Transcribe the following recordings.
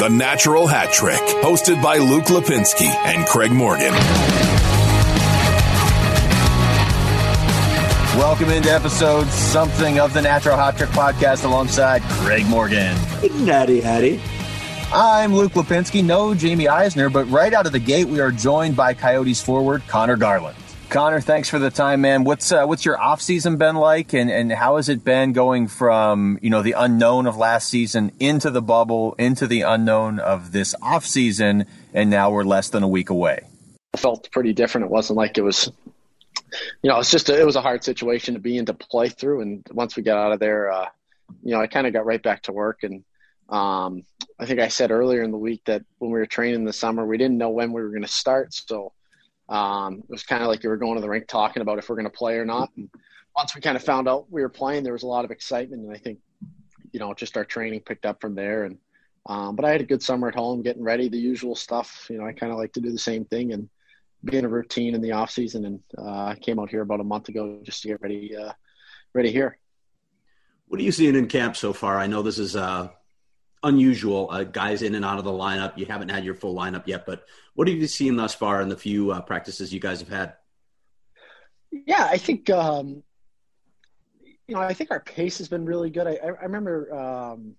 The Natural Hat Trick, hosted by Luke Lipinski and Craig Morgan. Welcome into episode something of the Natural Hat Trick podcast alongside Craig Morgan. Natty Hattie. I'm Luke Lipinski, no Jamie Eisner, but right out of the gate, we are joined by Coyotes forward Conor Garland. Conor, thanks for the time, man. What's uh, what's your off season been like, and, and how has it been going from you know the unknown of last season into the bubble, into the unknown of this off season, and now we're less than a week away. It felt pretty different. It wasn't like it was, you know, it's just a, it was a hard situation to be in to play through. And once we got out of there, uh, you know, I kind of got right back to work. And um, I think I said earlier in the week that when we were training the summer, we didn't know when we were going to start, so um, it was kind of like you were going to the rink talking about if we're going to play or not. And once we kind of found out we were playing, there was a lot of excitement, and I think you know just our training picked up from there. And um, but I had a good summer at home, getting ready, the usual stuff. You know, I kind of like to do the same thing and be in a routine in the off season. And uh, I came out here about a month ago just to get ready, uh, ready here. What are you seeing in camp so far? I know this is uh, unusual. Uh, guys in and out of the lineup. You haven't had your full lineup yet, but what have you seen thus far in the few uh, practices you guys have had? Yeah, I think um, you know I think our pace has been really good. I, I remember um,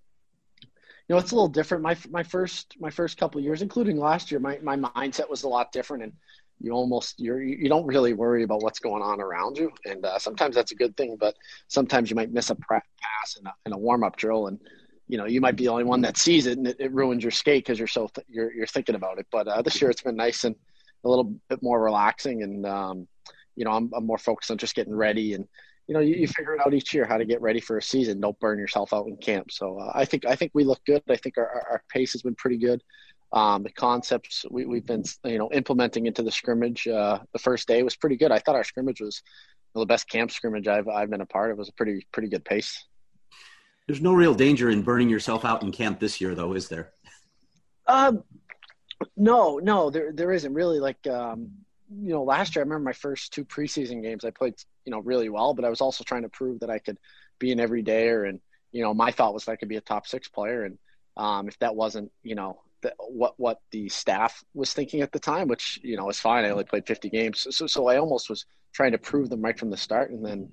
you know it's a little different. My my first my first couple years, including last year, my my mindset was a lot different, and you almost you're you don't really worry about what's going on around you, and uh, sometimes that's a good thing, but sometimes you might miss a pass in a, in a warm up drill and you know, you might be the only one that sees it, and it, it ruins your skate because you're so th- you're you're thinking about it. But uh, this year it's been nice and a little bit more relaxing, and um, you know, I'm, I'm more focused on just getting ready, and you know, you, you figure it out each year how to get ready for a season. Don't burn yourself out in camp. So uh, I think I think we look good. I think our, our pace has been pretty good. Um, the concepts we, we've been you know implementing into the scrimmage uh, the first day was pretty good. I thought our scrimmage was the best camp scrimmage I've I've been a part of. It was a pretty pretty good pace. There's no real danger in burning yourself out in camp this year, though, is there? Um, no, no, there there isn't really. Like, um, you know, last year I remember my first two preseason games I played, you know, really well, but I was also trying to prove that I could be an everydayer, and you know, my thought was I could be a top six player, and um, if that wasn't, you know, the, what what the staff was thinking at the time, which you know is fine. I only played 50 games, so so I almost was trying to prove them right from the start, and then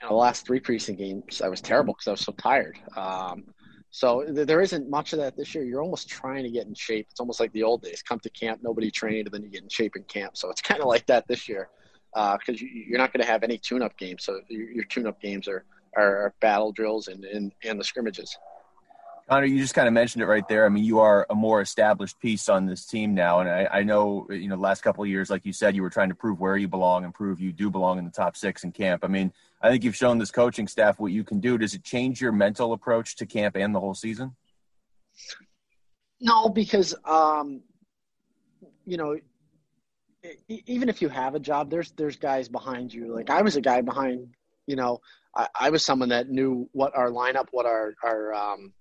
the last three preseason games, I was terrible because I was so tired. Um, so th- there isn't much of that this year. You're almost trying to get in shape. It's almost like the old days: come to camp, nobody trained, and then you get in shape in camp. So it's kind of like that this year because uh, you, are not going to have any tune-up games. So your, your tune-up games are, are battle drills and, and, and the scrimmages. Conor, you just kind of mentioned it right there. I mean, you are a more established piece on this team now, and I, I know you know the last couple of years, like you said, you were trying to prove where you belong and prove you do belong in the top six in camp. I mean, I think you've shown this coaching staff what you can do. Does it change your mental approach to camp and the whole season? No, because um, you know, even if you have a job, there's there's guys behind you. Like I was a guy behind. You know, I, I was someone that knew what our lineup, what our our um,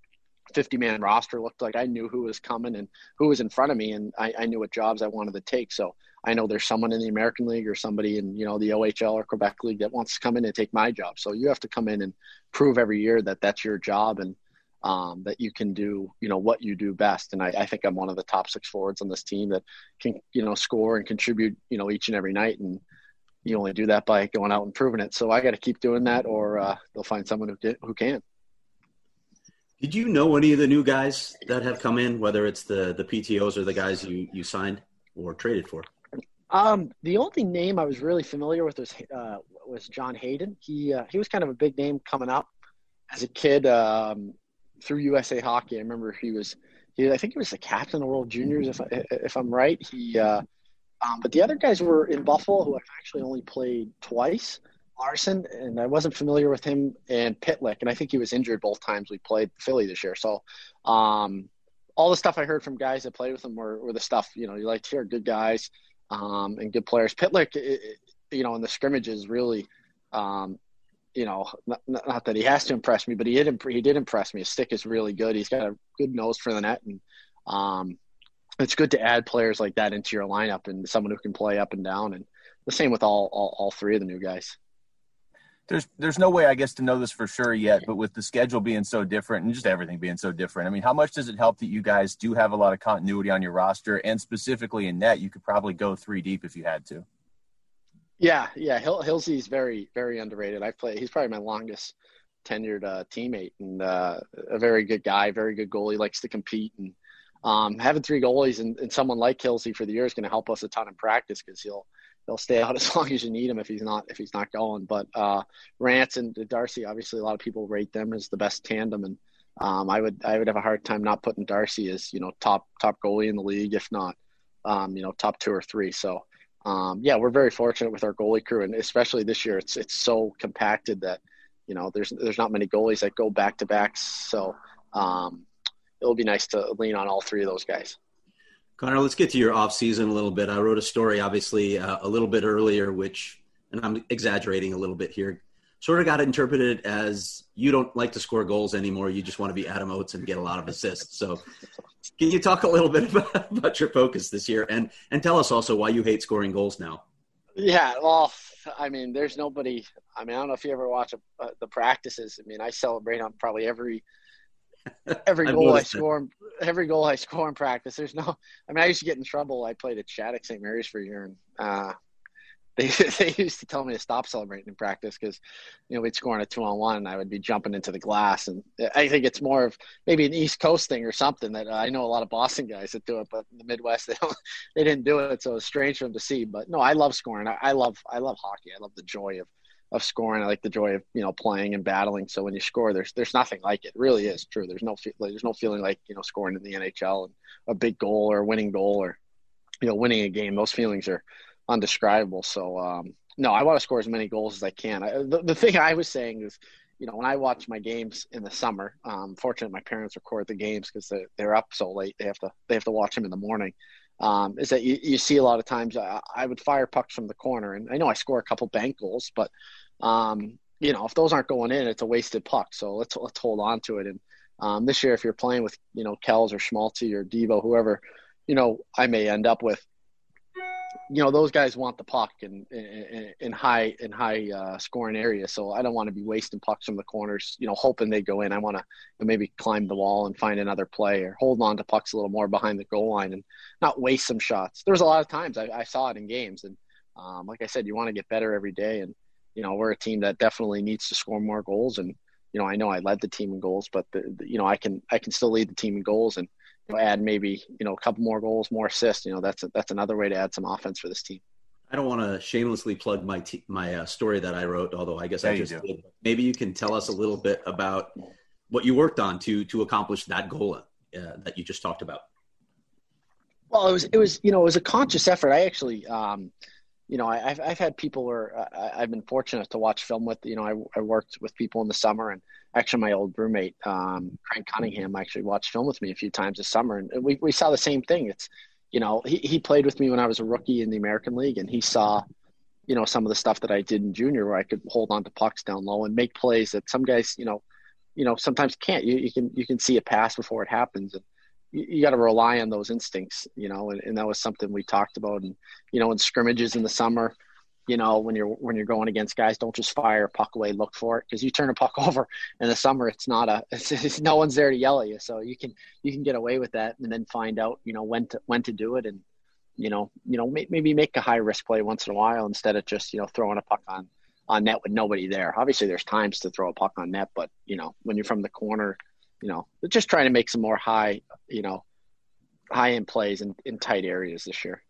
50 man roster looked like. I knew who was coming and who was in front of me, and I, I, knew what jobs I wanted to take. So I know there's someone in the American League or somebody in you know the OHL or Quebec League that wants to come in and take my job. So you have to come in and prove every year that that's your job and um, that you can do you know what you do best. And I, I, think I'm one of the top six forwards on this team that can you know score and contribute you know each and every night and. You only do that by going out and proving it. So I got to keep doing that, or uh, they'll find someone who, who can Did you know any of the new guys that have come in, whether it's the the PTOS or the guys you you signed or traded for? Um, the only name I was really familiar with was uh, was John Hayden. He uh, he was kind of a big name coming up as a kid um, through USA Hockey. I remember he was he, I think he was the captain of World Juniors if I, if I'm right. He uh, um, but the other guys were in Buffalo who I've actually only played twice. Larsson, and I wasn't familiar with him, and Pitlick, and I think he was injured both times we played Philly this year. So, um, all the stuff I heard from guys that played with him were, were the stuff you know you like to hear. Good guys um, and good players. Pitlick, you know, in the scrimmages, really, um, you know, not, not, that he has to impress me, but he did he did impress me. His stick is really good. He's got a good nose for the net, and um, it's good to add players like that into your lineup and someone who can play up and down. And the same with all all, all three of the new guys there's there's no way I guess to know this for sure yet, but with the schedule being so different and just everything being so different, I mean, how much does it help that you guys do have a lot of continuity on your roster and specifically in net, you could probably go three deep if you had to. Yeah, yeah, Hill, Hillsy's very very underrated. I play. He's probably my longest tenured uh, teammate and uh, a very good guy, very good goalie, likes to compete and. Um, having three goalies and, and someone like Hilsey for the year is going to help us a ton in practice because he'll they'll stay out as long as you need him if he's not if he's not going. But uh, Rance and Darcy, obviously, a lot of people rate them as the best tandem, and um, I would I would have a hard time not putting Darcy as you know top top goalie in the league, if not um, you know top two or three. So. Um, yeah, we're very fortunate with our goalie crew, and especially this year, it's it's so compacted that you know there's there's not many goalies that go back to backs. So um, it'll be nice to lean on all three of those guys. Conor, let's get to your off season a little bit. I wrote a story, obviously, uh, a little bit earlier, which, and I'm exaggerating a little bit here, sort of got interpreted as you don't like to score goals anymore. You just want to be Adam Oates and get a lot of assists. So, can you talk a little bit about, about your focus this year, and and tell us also why you hate scoring goals now? Yeah, well, I mean, there's nobody. I mean, I don't know if you ever watch a, uh, the practices. I mean, I celebrate on probably every every goal I score, every goal I score in practice. There's no. I mean, I used to get in trouble. I played at Shattuck St. Mary's for a year, and uh, they they used to tell me to stop celebrating in practice because you know we'd score on a two on one, and I would be jumping into the glass. And I think it's more of maybe an East Coast thing or something that I know a lot of Boston guys that do it, but in the Midwest they don't, they didn't do it, so it's strange for them to see. But no, I love scoring. I, I love I love hockey. I love the joy of of scoring. I like the joy of you know playing and battling. So when you score, there's there's nothing like it. it really is true. There's no there's no feeling like you know scoring in the NHL and a big goal or a winning goal or you know winning a game. Those feelings are undescribable. So um, no, I want to score as many goals as I can. I, the, the thing I was saying is. You know, when I watch my games in the summer, um, fortunately my parents record the games because they're, they're up so late. They have to they have to watch them in the morning um, is that you, you see a lot of times I, I, would fire pucks from the corner, and I know I score a couple bank goals, but um, you know if those aren't going in, it's a wasted puck. So let's let's hold on to it. And um, this year, if you're playing with you know Kells or Schmaltzy or Devo, whoever, you know I may end up with you know those guys want the puck in in, in high in high uh, scoring areas. So I don't want to be wasting pucks from the corners. You know, hoping they go in. I want to maybe climb the wall and find another play, or hold on to pucks a little more behind the goal line and not waste some shots. There was a lot of times I, I saw it in games, and um, like I said, you want to get better every day. And you know, we're a team that definitely needs to score more goals. And you know, I know I led the team in goals, but the, the, you know, I can I can still lead the team in goals and you know, add maybe you know a couple more goals, more assists. You know, that's a, that's another way to add some offense for this team. I don't want to shamelessly plug my t- my uh, story that I wrote, although I guess yeah, I just did. Maybe you can tell us a little bit about what you worked on to to accomplish that goal uh, that you just talked about. Well, it was it was you know it was a conscious effort. I actually, um, you know, I, have I've had people where uh, I, have been fortunate to watch film with. You know, I, I worked with people in the summer and actually my old roommate um, Craig Cunningham actually watched film with me a few times this summer, and we we saw the same thing. It's you know he he played with me when I was a rookie in the American League, and he saw you know some of the stuff that I did in junior where I could hold on to pucks down low and make plays that some guys you know you know sometimes can't. You you can you can see a pass before it happens and. You, got to rely on those instincts, you know, and, and that was something we talked about. And you know, in scrimmages in the summer, you know when you're when you're going against guys don't just fire puck away look for it because you turn a puck over in the summer it's not a it's, it's, no one's there to yell at you so you can you can get away with that and then find out you know when to when to do it and you know you know maybe make a high risk play once in a while instead of just you know throwing a puck on on net with nobody there obviously there's times to throw a puck on net but you know when you're from the corner you know, just trying to make some more high, you know, high end plays in, in tight areas this year.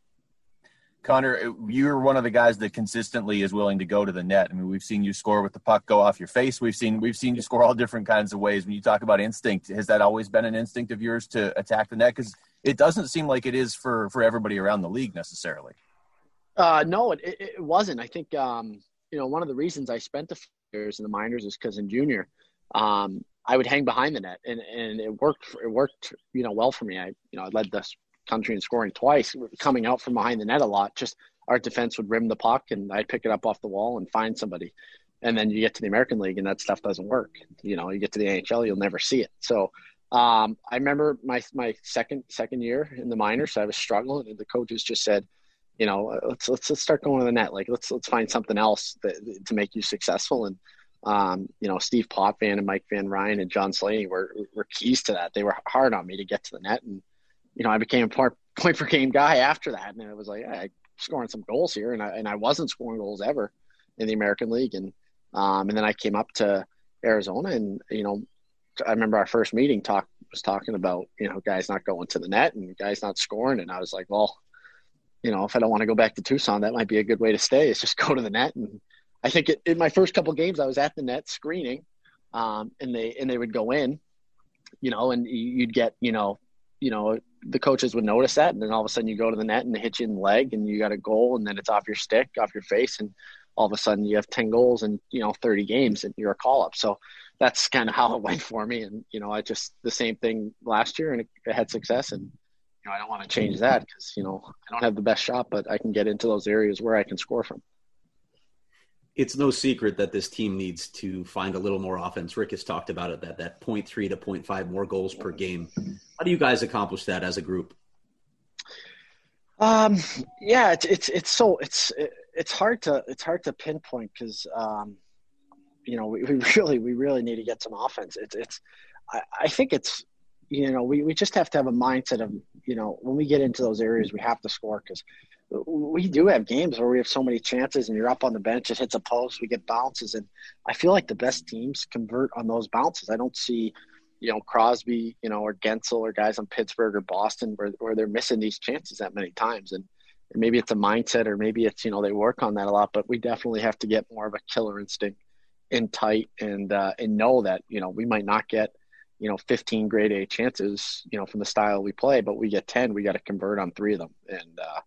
Conor, you're one of the guys that consistently is willing to go to the net. I mean, we've seen you score with the puck go off your face. We've seen we've seen you score all different kinds of ways. When you talk about instinct, has that always been an instinct of yours to attack the net? Because it doesn't seem like it is for for everybody around the league necessarily. Uh, no, it, it wasn't. I think um, you know one of the reasons I spent the years in the minors is because in junior, um, I would hang behind the net, and and it worked. It worked, you know, well for me. I you know I led the country in scoring twice, coming out from behind the net a lot. Just our defense would rim the puck, and I'd pick it up off the wall and find somebody. And then you get to the American League, and that stuff doesn't work. You know, you get to the NHL, you'll never see it. So um, I remember my my second second year in the minors, so I was struggling, and the coaches just said, you know, let's let's let's start going to the net. Like let's let's find something else that, to make you successful. And um, you know, Steve Potvin and Mike Van Ryn and John Slaney were were keys to that. They were hard on me to get to the net, and you know, I became a part point per game guy after that, and it was like, I'm scoring some goals here, and I and I wasn't scoring goals ever in the American League, and um, and then I came up to Arizona, and you know, I remember our first meeting talk was talking about you know guys not going to the net and guys not scoring, and I was like, well, you know, if I don't want to go back to Tucson, that might be a good way to stay. Is just go to the net, and I think it, in my first couple games, I was at the net screening, um, and they and they would go in, you know, and you'd get you know, you know, the coaches would notice that, and then all of a sudden you go to the net and they hit you in the leg, and you got a goal, and then it's off your stick, off your face, and all of a sudden you have ten goals in you know thirty games, and you're a call up. So that's kind of how it went for me, and you know I just the same thing last year, and it, it had success, and you know I don't want to change that because you know I don't have the best shot, but I can get into those areas where I can score from it's no secret that this team needs to find a little more offense. Rick has talked about it that that 0.3 to 0.5 more goals per game. How do you guys accomplish that as a group? Um, yeah, it's it's it's so it's it's hard to it's hard to pinpoint because um, you know we, we really we really need to get some offense. It's it's I, I think it's you know we we just have to have a mindset of you know when we get into those areas we have to score because we do have games where we have so many chances and you're up on the bench, it hits a post, we get bounces. And I feel like the best teams convert on those bounces. I don't see, you know, Crosby, you know, or Guentzel or guys on Pittsburgh or Boston where, where they're missing these chances that many times. And, and maybe it's a mindset or maybe it's, you know, they work on that a lot, but we definitely have to get more of a killer instinct in tight and, uh, and know that, you know, we might not get, you know, 15 grade A chances, you know, from the style we play, but we get 10, we got to convert on three of them. And, uh,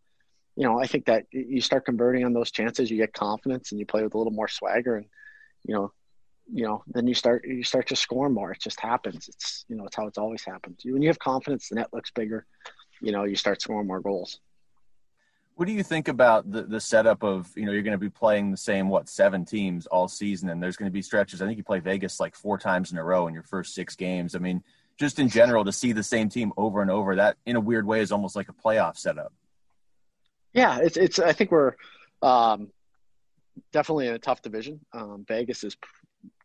you know, I think that you start converting on those chances, you get confidence, and you play with a little more swagger, and you know, you know, then you start you start to score more. It just happens. It's you know, it's how it's always happened. When you have confidence, the net looks bigger. You know, you start scoring more goals. What do you think about the, the setup of, you know, you're going to be playing the same, what, seven teams all season, and there's going to be stretches. I think you play Vegas like four times in a row in your first six games. I mean, just in general, to see the same team over and over, that in a weird way is almost like a playoff setup. Yeah, it's it's. I think we're um, definitely in a tough division. Um, Vegas is,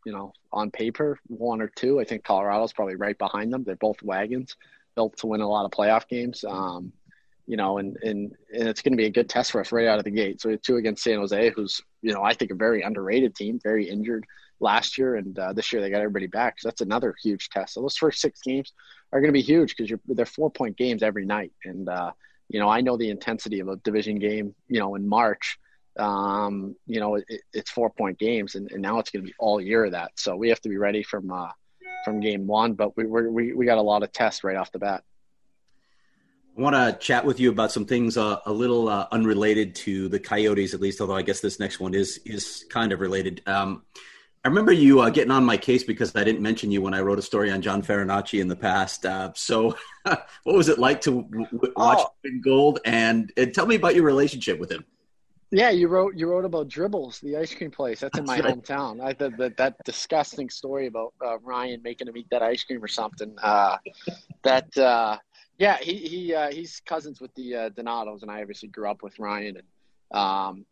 you know, on paper one or two. I think Colorado's probably right behind them. They're both wagons built to win a lot of playoff games. Um, you know, and, and, and it's going to be a good test for us right out of the gate. So two against San Jose, who's, you know, I think a very underrated team, very injured last year. And uh, this year they got everybody back. So that's another huge test. So those first six games are going to be huge because they're four point games every night. And, uh, you know, I know the intensity of a division game, you know, in March. Um, you know, it, it's four point games, and, and now it's going to be all year of that. So we have to be ready from uh, from game one. But we we we got a lot of tests right off the bat. I want to chat with you about some things uh, a little uh, unrelated to the Coyotes, at least. Although I guess this next one is is kind of related. Um, I remember you uh, getting on my case because I didn't mention you when I wrote a story on John Farinacci in the past. Uh, so, what was it like to w- w- watch oh. in gold? And, and, tell me about your relationship with him. Yeah, you wrote you wrote about Dribbles, the ice cream place. That's, in my right. hometown. I that, that that disgusting story about uh, Ryan making him eat that ice cream or something. Uh, that uh, yeah, he he uh, he's cousins with the Donatos, and I obviously grew up with Ryan. And um,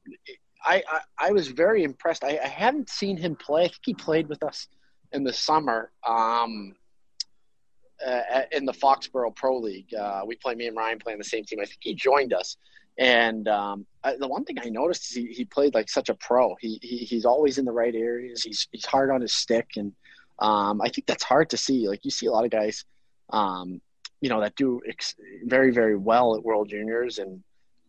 I, I, was very impressed. I, I haven't seen him play. I think he played with us in the summer um, uh, in the Foxborough Pro League. Uh, we play me and Ryan play on the same team. I think he joined us. And um, I, the one thing I noticed is he, he played like such a pro. He, he he's always in the right areas. He's he's hard on his stick, and um, I think that's hard to see. Like you see a lot of guys, um, you know, that do ex- very very well at World Juniors, and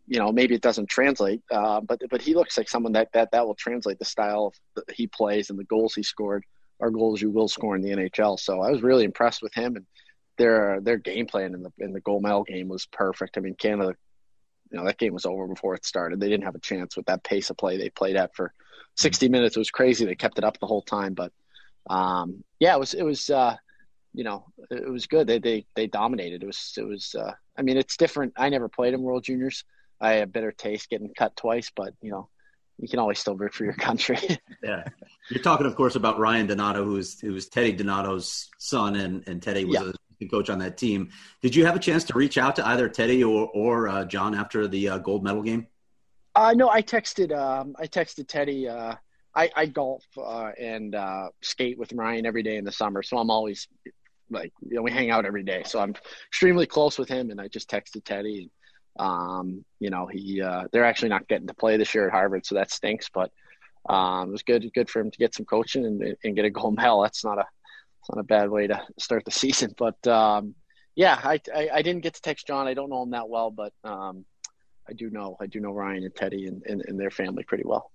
you know maybe it doesn't translate, uh, but but he looks like someone that that that will translate the style that he plays and the goals he scored are goals you will score in the NHL. So I was really impressed with him and their their game plan in the in the medal game was perfect. I mean, Canada, you know, that game was over before it started. They didn't have a chance with that pace of play they played at for 60 minutes. It was crazy. They kept it up the whole time, but um, yeah, it was it was uh, you know it was good. They they they dominated. It was it was. Uh, I mean, it's different. I never played in World Juniors. I had a bitter taste getting cut twice, but you know, you can always still root for your country. yeah, you're talking, of course, about Ryan Donato, who's who's Teddy Donato's son, and and Teddy was yeah. a coach on that team. Did you have a chance to reach out to either Teddy or or uh, John after the uh, gold medal game? Uh, no, I texted. Um, I texted Teddy. Uh, I, I golf uh, and uh, skate with Ryan every day in the summer, so I'm always like you know we hang out every day. So I'm extremely close with him, and I just texted Teddy. Um, you know, he uh, they're actually not getting to play this year at Harvard, so that stinks. But um, it was good good for him to get some coaching and, and get a gold medal. That's not a it's not a bad way to start the season. But um, yeah, I, I, I didn't get to text John. I don't know him that well, but um, I do know I do know Ryan and Teddy and, and, and their family pretty well.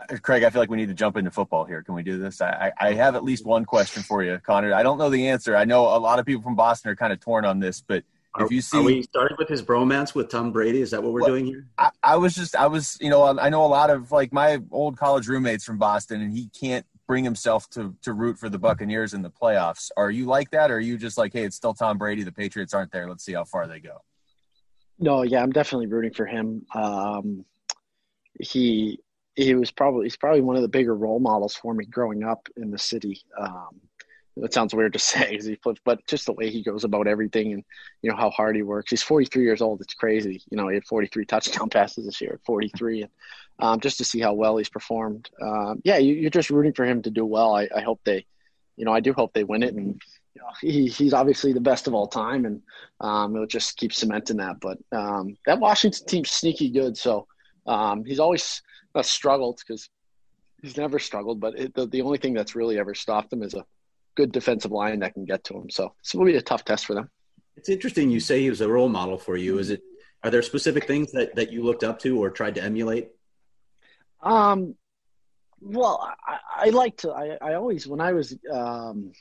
Uh, Craig, I feel like we need to jump into football here. Can we do this? I, I have at least one question for you, Conor. I don't know the answer. I know a lot of people from Boston are kind of torn on this, but – if you see, are we started with his bromance with Tom Brady? Is that what we're well, doing here? I, I, was just, I was, you know, I know a lot of like my old college roommates from Boston, and he can't bring himself to to root for the Buccaneers in the playoffs. Are you like that, or are you just like, hey, it's still Tom Brady. The Patriots aren't there. Let's see how far they go. No, yeah, I'm definitely rooting for him. Um, he he was probably he's probably one of the bigger role models for me growing up in the city. Um, it sounds weird to say, he but just the way he goes about everything and you know how hard he works. He's 43 years old. It's crazy. You know, he had 43 touchdown passes this year at 43, and um, just to see how well he's performed. Um, yeah, you, are just rooting for him to do well. I, I, hope they, you know, I do hope they win it, and you know, he, he's obviously the best of all time, and um, it'll just keep cementing that. But um, that Washington team's sneaky good, so um, he's always uh, struggled because he's never struggled. But it, the, the only thing that's really ever stopped him is a good defensive line that can get to him. So this will be a tough test for them. It's interesting you say he was a role model for you. Is it are there specific things that, that you looked up to or tried to emulate? Um, well, I, I like to. I, I always when I was um,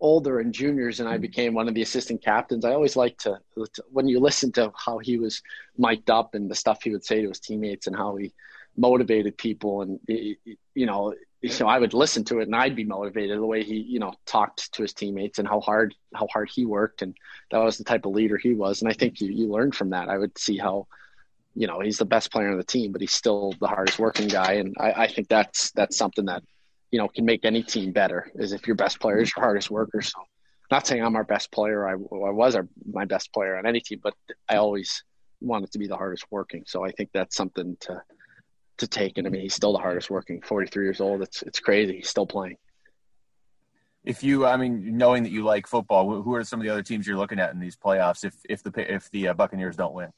older and juniors and I became one of the assistant captains, I always liked to, to when you listen to how he was mic'd up and the stuff he would say to his teammates and how he motivated people and you know you know, I would listen to it and I'd be motivated the way he, you know, talked to his teammates and how hard, how hard he worked. And that was the type of leader he was. And I think you, you learn from that. I would see how, you know, he's the best player on the team, but he's still the hardest working guy. And I, I think that's, that's something that, you know, can make any team better is if your best player is your hardest worker. So not saying I'm our best player. I, I was our, my best player on any team, but I always wanted to be the hardest working. So I think that's something to, to take. And I mean, he's still the hardest working. Forty three years old. It's it's crazy. He's still playing. If you, I mean, knowing that you like football, who are some of the other teams you're looking at in these playoffs? If if the if the uh, Buccaneers don't win,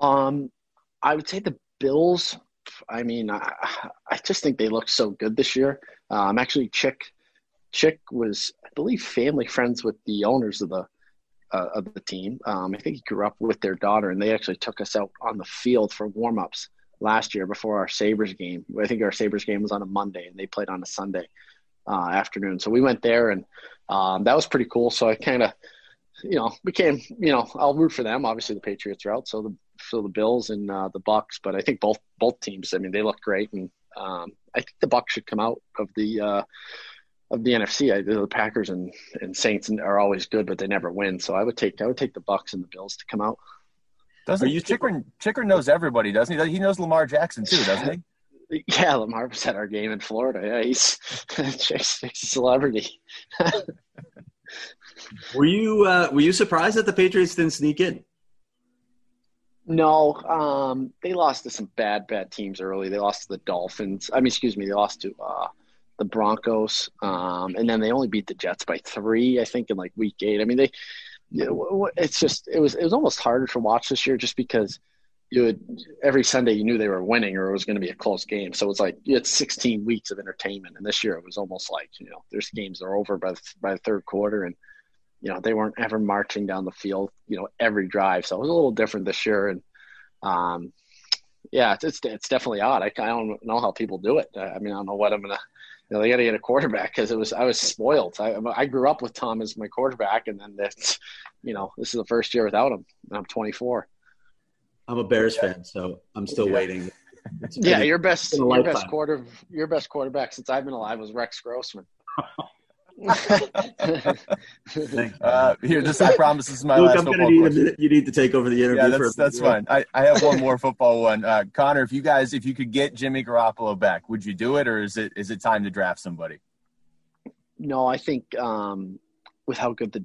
um, I would say the Bills. I mean, I, I just think they look so good this year. Um, actually, Chick Chick was, I believe, family friends with the owners of the uh, of the team. Um, I think he grew up with their daughter, and they actually took us out on the field for warm ups last year before our Sabres game. I think our Sabres game was on a Monday and they played on a Sunday uh, afternoon. So we went there and um, that was pretty cool. So I kind of, you know, became, you know, I'll root for them. Obviously the Patriots are out. So the, so the Bills and uh, the Bucks, but I think both, both teams, I mean, they look great. And um, I think the Bucks should come out of the, uh, of the NFC, I, the Packers and, and Saints are always good, but they never win. So I would take I would take the Bucks and the Bills to come out. Doesn't he? Chychrun, Chychrun knows everybody, doesn't he? He knows Lamar Jackson too, doesn't he? Yeah, Lamar was at our game in Florida. Yeah, he's Chick's a celebrity. were you uh, were you surprised that the Patriots didn't sneak in? No, um, they lost to some bad, bad teams early. They lost to the Dolphins. I mean, excuse me, they lost to uh, the Broncos, um, and then they only beat the Jets by three, I think, in like week eight. I mean, they it's just it was it was almost harder to watch this year just because you would every Sunday you knew they were winning or it was going to be a close game. So it's like you had 16 weeks of entertainment, and this year it was almost like you know there's games are over by the, by the third quarter, and you know they weren't ever marching down the field, you know, every drive. So it was a little different this year, and um, yeah, it's it's, it's definitely odd. I, I don't know how people do it. I mean, I don't know what I'm gonna. You know, they got to get a quarterback because it was I was spoiled. I I grew up with Tom as my quarterback, and then that's, you know, this is the first year without him. I'm 24. I'm a Bears fan, so I'm still yeah. waiting. yeah, your best your best quarter your best quarterback since I've been alive was Rex Grossman. uh, here, this I promise this is my Luke, last I'm football need question. You need to take over the interview. Yeah, that's, that's fine. I, I have one more football one. Uh, Conor, if you guys, if you could get Jimmy Garoppolo back, would you do it, or is it is it time to draft somebody? No, I think um, with how good the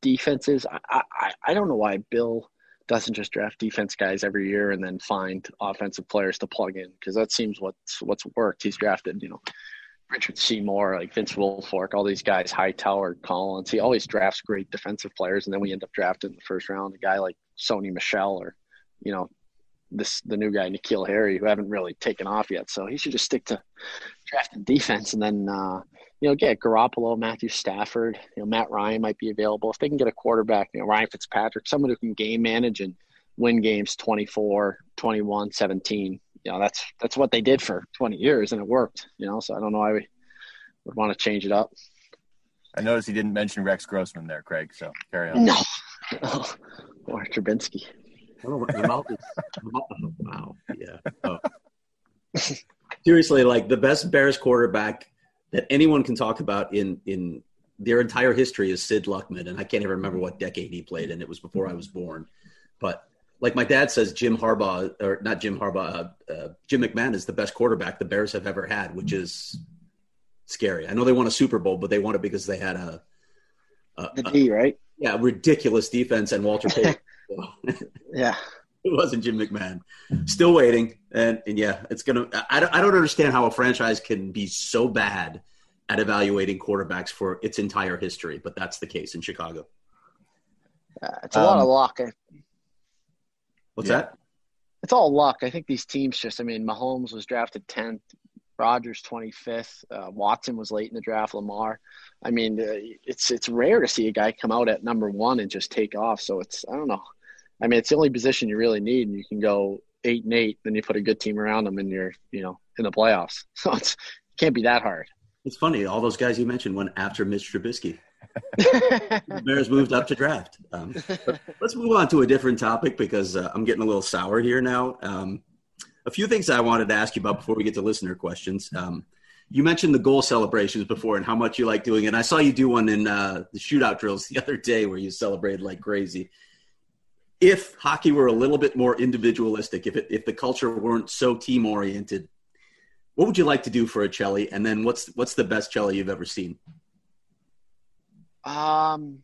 defense is, I, I I don't know why Bill doesn't just draft defense guys every year and then find offensive players to plug in because that seems what's what's worked. He's drafted, you know, Richard Seymour, like Vince Wilfork, all these guys, Hightower, Collins. He always drafts great defensive players, and then we end up drafting in the first round a guy like Sony Michel or, you know, this the new guy N'Keal Harry, who haven't really taken off yet. So he should just stick to drafting defense, and then uh, you know get Garoppolo, Matthew Stafford, you know Matt Ryan might be available if they can get a quarterback, you know Ryan Fitzpatrick, someone who can game manage and win games 24, 21, 17 you know that's that's what they did for 20 years and it worked you know so i don't know why we would want to change it up. I noticed he didn't mention rex grossman there craig so carry on. No. Oh, or Trubisky. wow yeah oh. seriously like the best bears quarterback that anyone can talk about in in their entire history is sid luckman and i can't even remember what decade he played in. It was before i was born. But like my dad says, Jim Harbaugh or not Jim Harbaugh, uh, uh, Jim McMahon is the best quarterback the Bears have ever had, which is scary. I know they won a Super Bowl, but they won it because they had a, a the D, right? Yeah, ridiculous defense and Walter Payton. yeah, it wasn't Jim McMahon. Still waiting, and and yeah, it's gonna. I don't, I don't understand how a franchise can be so bad at evaluating quarterbacks for its entire history, but that's the case in Chicago. Uh, it's a um, lot of luck. What's yeah. that? It's all luck. I think these teams just, I mean, Mahomes was drafted 10th, Rodgers 25th, uh, Watson was late in the draft, Lamar. I mean, uh, it's it's rare to see a guy come out at number one and just take off. So it's, I don't know. I mean, it's the only position you really need, and you can go eight and eight, then you put a good team around them, and you're, you know, in the playoffs. So it's, it can't be that hard. It's funny. All those guys you mentioned went after Mitch Trubisky. Bears moved up to draft. Um, let's move on to a different topic because uh, I'm getting a little sour here now. Um, a few things I wanted to ask you about before we get to listener questions. Um, you mentioned the goal celebrations before and how much you like doing it. I saw you do one in uh, the shootout drills the other day where you celebrated like crazy. If hockey were a little bit more individualistic, if it, if the culture weren't so team oriented, what would you like to do for a celly? And then what's what's the best celly you've ever seen? Um,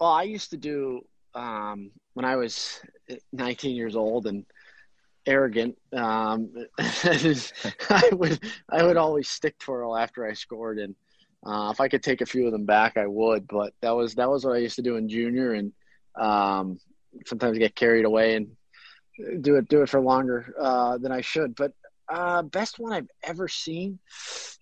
well, I used to do um, when I was 19 years old and arrogant. Um, I would I would always stick twirl after I scored, and uh, if I could take a few of them back, I would. But that was that was what I used to do in junior, and um, sometimes get carried away and do it do it for longer uh, than I should. But uh, best one I've ever seen.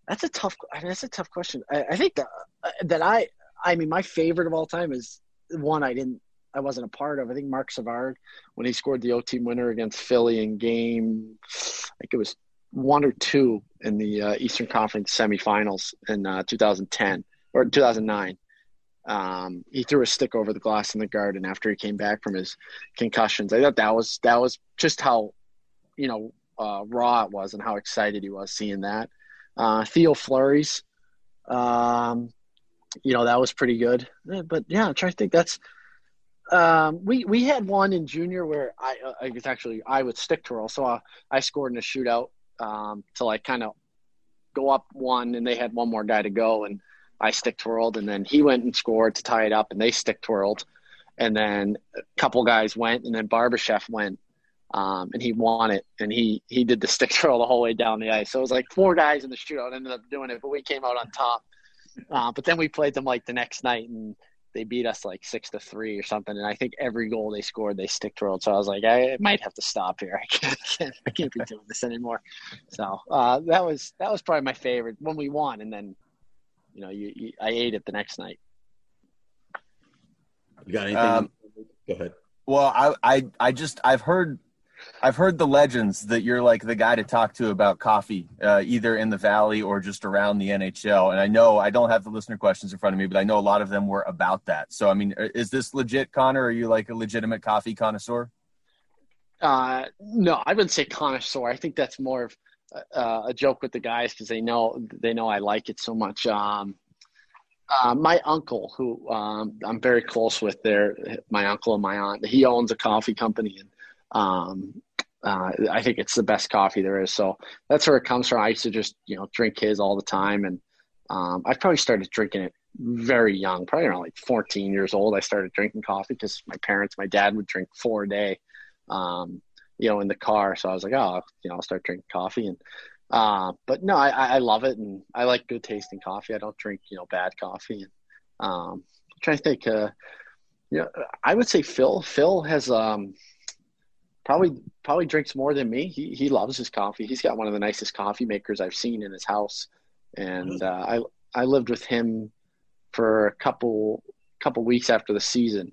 That's a tough. That's a tough question. I, I think that uh, that I. I mean, my favorite of all time is one I didn't. I wasn't a part of. I think Marc Savard when he scored the OT winner against Philly in game. I think it was one or two in the uh, Eastern Conference semifinals in uh, 2010 or 2009. Um, he threw a stick over the glass in the garden after he came back from his concussions. I thought that was that was just how, you know, uh, raw it was and how excited he was seeing that. Uh, Theo Fleury's, um, you know, that was pretty good. But yeah, I'm trying to think. That's um, we we had one in junior where I uh, it's actually I would stick twirl, so I, I scored in a shootout um, to like kind of go up one, and they had one more guy to go, and I stick twirled, and then he went and scored to tie it up, and they stick twirled, and then a couple guys went, and then Barbashev went, um, and he won it, and he he did the stick twirl the whole way down the ice. So it was like four guys in the shootout ended up doing it, but we came out on top. Uh, but then we played them like the next night, and they beat us like six to three or something, and I think every goal they scored they stick rolled. So I was like, I might have to stop here. I can't, I can't, I can't be doing this anymore. So uh, that was that was probably my favorite when we won, and then you know you, you I ate it the next night. You got anything? Um, Go ahead. Well, I, I I just I've heard I've heard the legends that you're like the guy to talk to about coffee, uh, either in the valley or just around the NHL. And I know I don't have the listener questions in front of me, but I know a lot of them were about that. So I mean, is this legit, Conor? Are you like a legitimate coffee connoisseur? Uh, no, I wouldn't say connoisseur. I think that's more of uh, a joke with the guys because they know they know I like it so much. Um, uh, my uncle, who um, I'm very close with, there, my uncle and my aunt, he owns a coffee company, and um, uh, I think it's the best coffee there is. So that's where it comes from. I used to just you know drink his all the time, and um, I probably started drinking it very young, probably around like 14 years old. I started drinking coffee because my parents, my dad would drink four a day, um, you know, in the car. So I was like, oh, you know, I'll start drinking coffee. And uh, but no, I, I love it, and I like good tasting coffee. I don't drink you know bad coffee. And um, I'm trying to think, uh, you know, I would say Phil. Phil has um probably probably drinks more than me. He he loves his coffee. He's got one of the nicest coffee makers I've seen in his house, and uh, I I lived with him for a couple couple weeks after the season,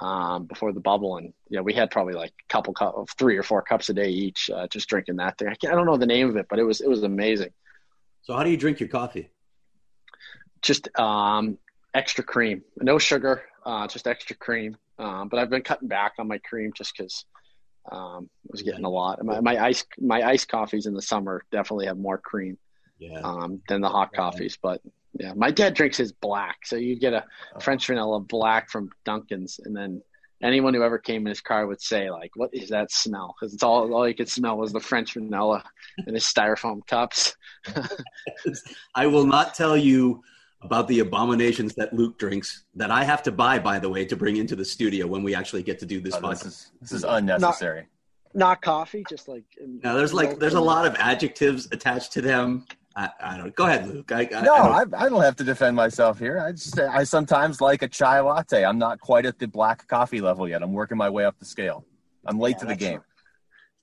um, before the bubble, and yeah, we had probably like a couple cup of three or four cups a day each, uh, just drinking that thing. I, I don't know the name of it, but it was it was amazing. So how do you drink your coffee? Just um, extra cream, no sugar, uh, just extra cream. Um, but I've been cutting back on my cream just because um, I was getting a lot. My, my ice my iced coffees in the summer definitely have more cream yeah. um, than the hot coffees. But yeah, my dad drinks his black, so you get a oh. French vanilla black from Dunkin's, and then anyone who ever came in his car would say like, "What is that smell?" Because it's all all you could smell was the French vanilla in his styrofoam cups. I will not tell you about the abominations that Luke drinks that I have to buy, by the way, to bring into the studio when we actually get to do this oh, podcast. This is, this is unnecessary. Not, not coffee, just like. Um, no, there's like there's a lot of adjectives attached to them. I, I don't. Go ahead, Luke. I, I no, I don't, I, don't have to defend myself here. I just I sometimes like a chai latte. I'm not quite at the black coffee level yet. I'm working my way up the scale. I'm late yeah, to the game.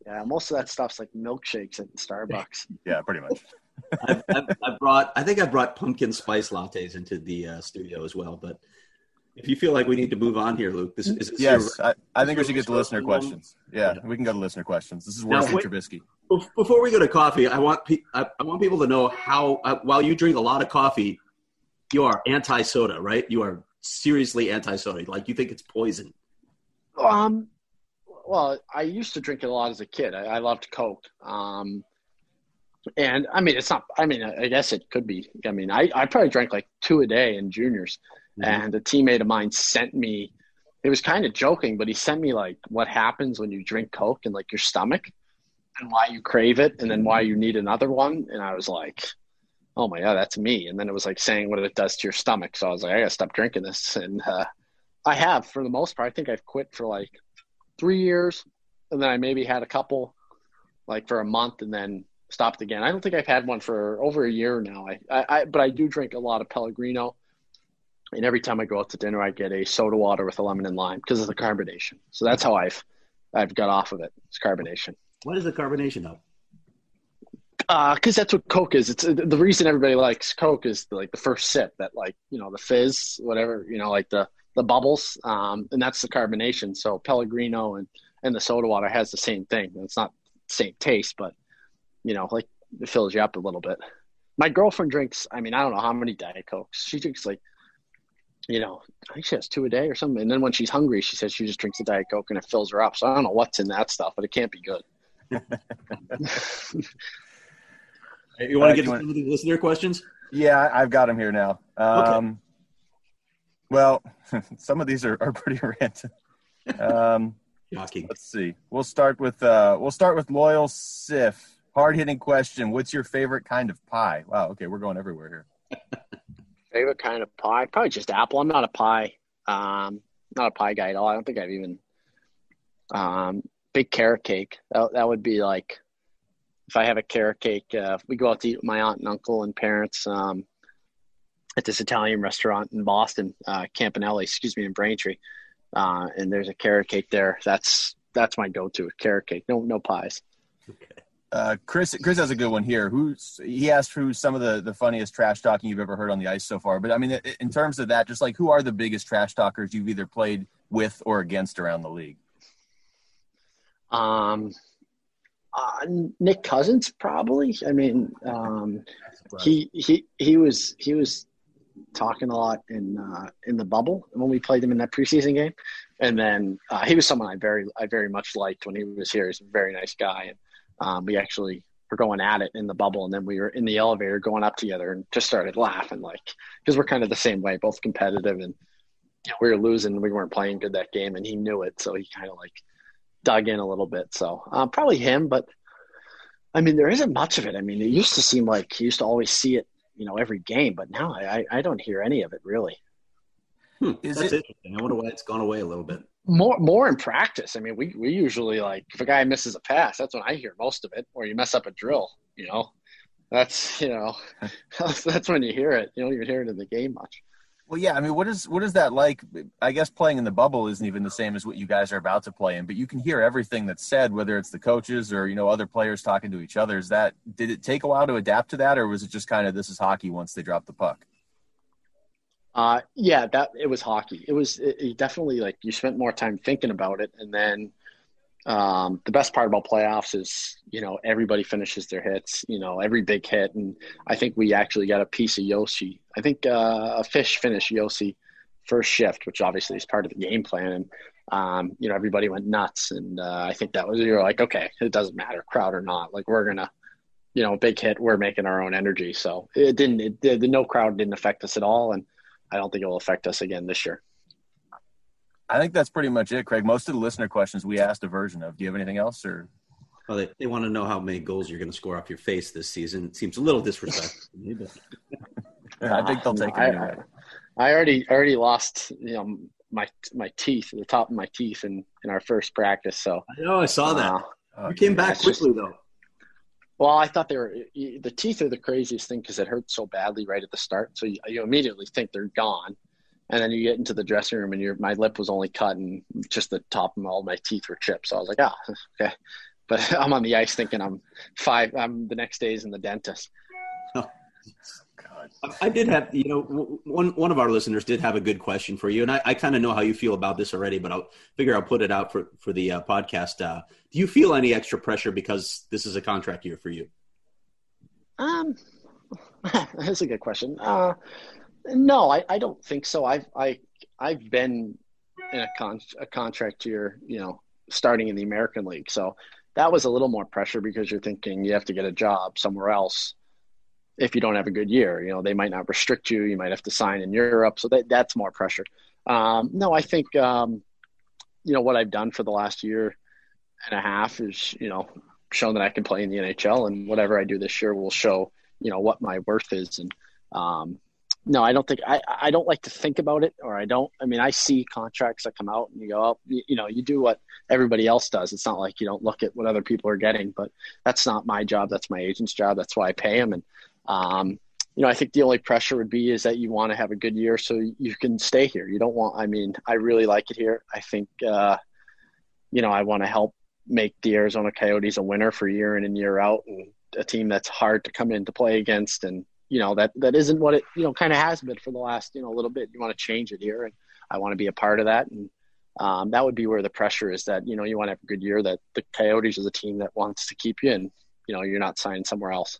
Yeah, most of that stuff's like milkshakes at Starbucks. yeah, pretty much. I've, I've, I've, brought, I think I brought pumpkin spice lattes into the uh, studio as well. But if you feel like we need to move on here, Luke, this is yes. Your, I, I think we should get to listener questions. Yeah, yeah, we can go to listener questions. This is worse than Trubisky. Before we go to coffee, I want pe- I, I want people to know how uh, while you drink a lot of coffee, you are anti soda, right? You are seriously anti soda. Like you think it's poison. Um, well, I used to drink it a lot as a kid. I, I loved Coke. Um, and I mean, it's not. I mean, I guess it could be. I mean, I I probably drank like two a day in juniors, mm-hmm. and a teammate of mine sent me. It was kind of joking, but he sent me like what happens when you drink Coke and like your stomach, and why you crave it, and then why you need another one. And I was like, oh my god, that's me. And then it was like saying what it does to your stomach. So I was like, I gotta stop drinking this, and uh, I have for the most part. I think I've quit for like three years, and then I maybe had a couple like for a month, and then stopped again. I don't think I've had one for over a year now. I, I, I, but I do drink a lot of Pellegrino, and every time I go out to dinner, I get a soda water with a lemon and lime because of the carbonation. So that's how I've I've got off of it. It's carbonation. What is the carbonation of? Because uh, that's what Coke is. It's the reason everybody likes Coke is like the first sip, that like you know the fizz, whatever you know, like the the bubbles, um, and that's the carbonation. So Pellegrino and and the soda water has the same thing. It's not the same taste, but you know, like it fills you up a little bit. My girlfriend drinks, I mean, I don't know how many Diet Cokes. She drinks like, you know, I think she has two a day or something. And then when she's hungry, she says she just drinks a Diet Coke and it fills her up. So I don't know what's in that stuff, but it can't be good. you want to get into the listener questions? Yeah, I've got them here now. Um, okay. Well, some of these are, are pretty random. Um, Shocking. Let's see. We'll start with uh, we'll start with loyal Sif. Hard hitting question. What's your favorite kind of pie? Wow. Okay, we're going everywhere here. favorite kind of pie? Probably just apple. I'm not a pie. Um, not a pie guy at all. I don't think I've even. Um, big carrot cake. That, that would be like if I have a carrot cake. Uh, we go out to eat with my aunt and uncle and parents. Um, at this Italian restaurant in Boston, uh, Campanelli, excuse me, in Braintree, uh, and there's a carrot cake there. That's that's my go-to carrot cake. No no pies. Uh, Chris Chris has a good one here. Who's he asked who's some of the, the funniest trash talking you've ever heard on the ice so far. But I mean, in terms of that, just like who are the biggest trash talkers you've either played with or against around the league? Um, uh, Nick Cousins probably. I mean, um, he he he was he was talking a lot in uh, in the bubble when we played him in that preseason game, and then uh, he was someone I very I very much liked when he was here. He's a very nice guy, and um, we actually were going at it in the bubble, and then we were in the elevator going up together, and just started laughing like because we're kind of the same way, both competitive, and you know, we were losing, we weren't playing good that game, and he knew it, so he kind of like dug in a little bit. So um, probably him, but I mean, there isn't much of it. I mean, it used to seem like he used to always see it, you know, every game, but now I, I don't hear any of it really. Hmm, that's it, interesting. I wonder why it's gone away a little bit. More, more in practice. I mean, we we usually like if a guy misses a pass, that's when I hear most of it. Or you mess up a drill, you know, that's you know, that's when you hear it. You don't even hear it in the game much. Well, yeah. I mean, what is what is that like? I guess playing in the bubble isn't even the same as what you guys are about to play in, but you can hear everything that's said, whether it's the coaches or you know other players talking to each other. Is that did it take a while to adapt to that, or was it just kind of this is hockey once they drop the puck? Uh, yeah, that it was hockey. It was it, it definitely like you spent more time thinking about it, and then um, the best part about playoffs is you know everybody finishes their hits you know every big hit and i think we actually got a piece of Yoshi. i think uh, a fish finished Yoshi first shift which obviously is part of the game plan and um, you know everybody went nuts and uh, i think that was you're like okay it doesn't matter crowd or not like we're gonna you know big hit we're making our own energy so it didn't it, the, the no crowd didn't affect us at all and i don't think it will affect us again this year I think that's pretty much it, Craig. Most of the listener questions we asked a version of. Do you have anything else, or? Well, they, they want to know how many goals you're going to score off your face this season. It seems a little disrespectful to me, but I think they'll take it. Anyway. I, I already already lost, you know, my my teeth, the top of my teeth, in in our first practice. So I know I saw that. Uh, you came back quickly just, though. Well, I thought they were the teeth are the craziest thing because it hurts so badly right at the start. So you, you immediately think they're gone and then you get into the dressing room and your my lip was only cut and just the top of all my teeth were chipped. So I was like, oh, okay. But I'm on the ice thinking I'm five. I'm the next day is in the dentist. Oh. I did have, you know, one one of our listeners did have a good question for you, and I, I kind of know how you feel about this already, but I'll figure I'll put it out for for the uh, podcast. Uh, do you feel any extra pressure because this is a contract year for you? Um, that's a good question. Uh, no, I, I don't think so. I've I I've been in a con a contract year, you know, starting in the American League. So that was a little more pressure because you're thinking you have to get a job somewhere else if you don't have a good year. You know, they might not restrict you. You might have to sign in Europe. So that that's more pressure. Um, no, I think um, you know what I've done for the last year and a half is you know shown that I can play in the NHL, and whatever I do this year will show you know what my worth is. And um, no, I don't think I, I don't like to think about it or I don't I mean I see contracts that come out and you go oh, you, you, know you do what everybody else does it's not like you don't look at what other people are getting but that's not my job that's my agent's job that's why I pay him and um, you know I think the only pressure would be is that you want to have a good year so you can stay here you don't want I mean I really like it here I think uh, you know I want to help make the Arizona Coyotes a winner for year in and year out and a team that's hard to come in to play against and you know that that isn't what it you know kind of has been for the last you know a little bit. You want to change it here, and I want to be a part of that, and um, that would be where the pressure is. That you know you want to have a good year. That the Coyotes is a team that wants to keep you, and you know you're not signing somewhere else.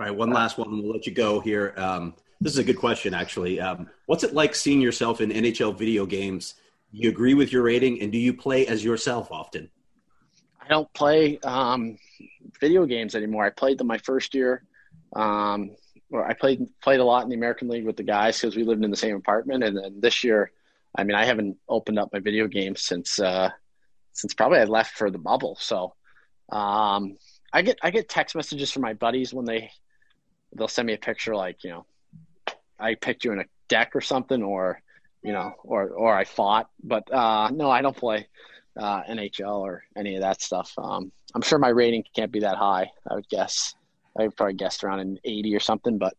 All right, one last one. We'll let you go here. Um, this is a good question, actually. Um, what's it like seeing yourself in NHL video games? You agree with your rating, and do you play as yourself often? I don't play um, video games anymore. I played them my first year. Um, or I played played a lot in the American League with the guys because we lived in the same apartment. And then this year, I mean, I haven't opened up my video games since uh, since probably I left for the bubble. So um, I get I get text messages from my buddies when they they'll send me a picture like you know I picked you in a deck or something or you know or or I fought. But uh, no, I don't play uh, NHL or any of that stuff. Um, I'm sure my rating can't be that high. I would guess. I probably guessed around an 80 or something, but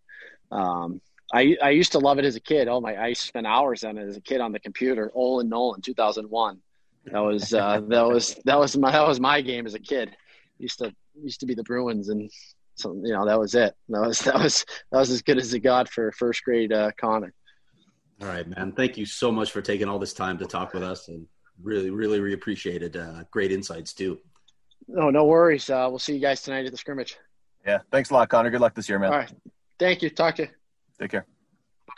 um, I I used to love it as a kid. Oh my! I spent hours on it as a kid on the computer. Owen Nolan, two thousand one. That was uh, that was that was my that was my game as a kid. Used to used to be the Bruins, and so you know that was it. That was that was that was as good as it got for first grade uh, Conor. All right, man. Thank you so much for taking all this time to talk with us, and really, really, really appreciated. Uh, great insights too. No, no worries. Uh, we'll see you guys tonight at the scrimmage. Yeah, thanks a lot, Conor. Good luck this year, man. All right, thank you. Talk to you. Take care.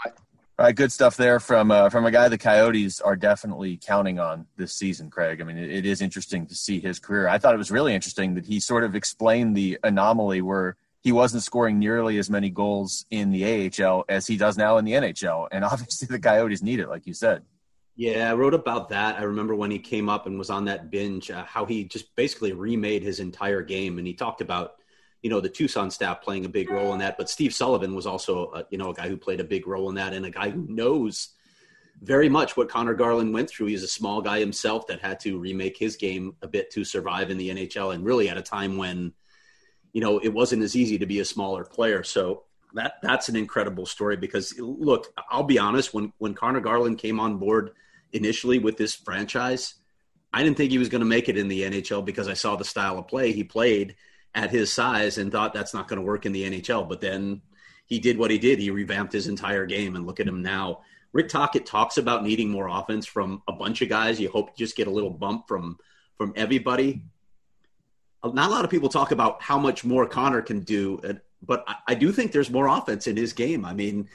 Bye. All right, good stuff there from uh, from a guy the Coyotes are definitely counting on this season, Craig. I mean, it, it is interesting to see his career. I thought it was really interesting that he sort of explained the anomaly where he wasn't scoring nearly as many goals in the AHL as he does now in the NHL, and obviously the Coyotes need it, like you said. Yeah, I wrote about that. I remember when he came up and was on that binge, uh, how he just basically remade his entire game, and he talked about you know the Tucson staff playing a big role in that. But Steve Sullivan was also a, you know a guy who played a big role in that, and a guy who knows very much what Conor Garland went through. He's a small guy himself that had to remake his game a bit to survive in the NHL, and really at a time when you know it wasn't as easy to be a smaller player. So that that's an incredible story because look, I'll be honest when when Conor Garland came on board initially with this franchise, I didn't think he was going to make it in the NHL because I saw the style of play he played at his size and thought that's not going to work in the NHL. But then he did what he did. He revamped his entire game, and look at him now. Rick Tocchet talks about needing more offense from a bunch of guys. You hope you just get a little bump from from everybody. Not a lot of people talk about how much more Conor can do, but I, do think there's more offense in his game. I mean,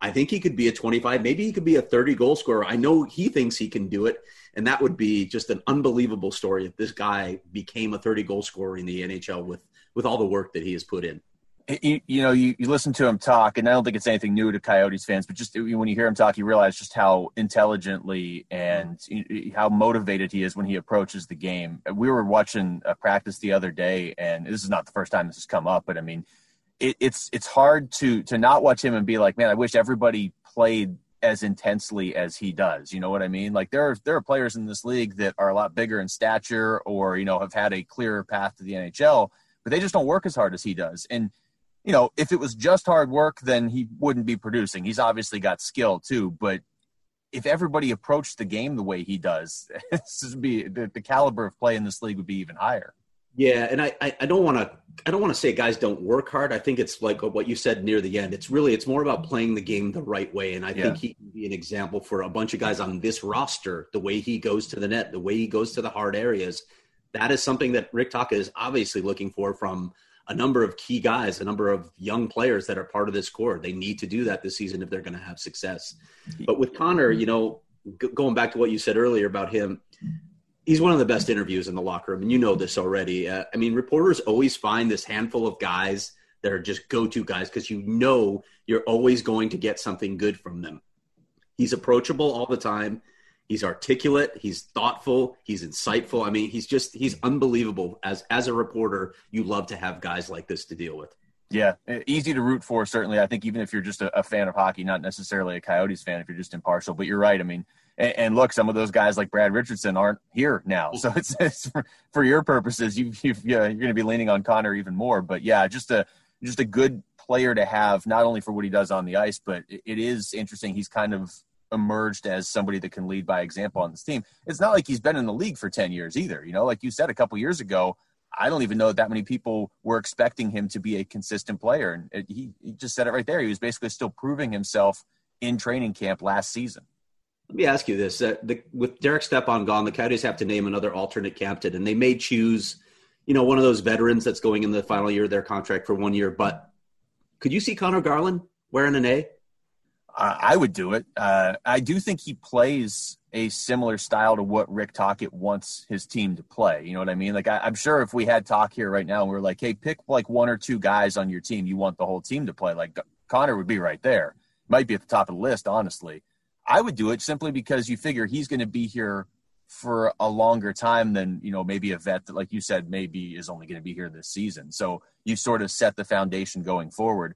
I think he could be a 25, maybe he could be a 30 goal scorer. I know he thinks he can do it. And that would be just an unbelievable story if this guy became a 30 goal scorer in the NHL with, with all the work that he has put in. You, you know, you, you listen to him talk, and I don't think it's anything new to Coyotes fans, but just when you hear him talk, you realize just how intelligently and how motivated he is when he approaches the game. We were watching a practice the other day, and this is not the first time this has come up, but I mean, it, it's it's hard to to not watch him and be like, man, I wish everybody played as intensely as he does. You know what I mean? Like there are there are players in this league that are a lot bigger in stature or you know have had a clearer path to the NHL, but they just don't work as hard as he does. And you know, if it was just hard work, then he wouldn't be producing. He's obviously got skill too, but if everybody approached the game the way he does, this would be the, the caliber of play in this league would be even higher. Yeah, and I, I, I don't want to I don't want to say guys don't work hard. I think it's like what you said near the end. It's really it's more about playing the game the right way, and I yeah. think he can be an example for a bunch of guys on this roster. The way he goes to the net, the way he goes to the hard areas, that is something that Rick Tocchet is obviously looking for from a number of key guys, a number of young players that are part of this core. They need to do that this season if they're going to have success. But with Conor, you know, g- going back to what you said earlier about him, he's one of the best interviews in the locker room, and you know this already. Uh, I mean, reporters always find this handful of guys that are just go-to guys because you know you're always going to get something good from them. He's approachable all the time. He's articulate. He's thoughtful. He's insightful. I mean, he's just he's unbelievable. As as a reporter, you love to have guys like this to deal with. Yeah, easy to root for. Certainly, I think even if you're just a, a fan of hockey, not necessarily a Coyotes fan, if you're just impartial. But you're right. I mean, and, and, look, some of those guys like Brad Richardson aren't here now, so it's, it's for, for, your purposes. You, you yeah, you're going to be leaning on Conor even more. But yeah, just a just a good player to have, not only for what he does on the ice, but it, it is interesting. He's kind of emerged as somebody that can lead by example on this team. It's not like he's been in the league for 10 years either. You know, like you said a couple years ago, I don't even know that many people were expecting him to be a consistent player. And it, he, he just said it right there. He was basically still proving himself in training camp last season. Let me ask you this: uh, the, with Derek Stepan gone, the Coyotes have to name another alternate captain, and they may choose, you know, one of those veterans that's going in the final year of their contract for one year. But could you see Conor Garland wearing an A? I would do it. Uh, I do think he plays a similar style to what Rick Tocchet wants his team to play. You know what I mean? Like I, am sure if we had talk here right now, and we are like, "Hey, pick like one or two guys on your team you want the whole team to play." Like Conor would be right there. Might be at the top of the list, honestly. I would do it simply because you figure he's going to be here for a longer time than you know maybe a vet that like you said maybe is only going to be here this season. So you sort of set the foundation going forward.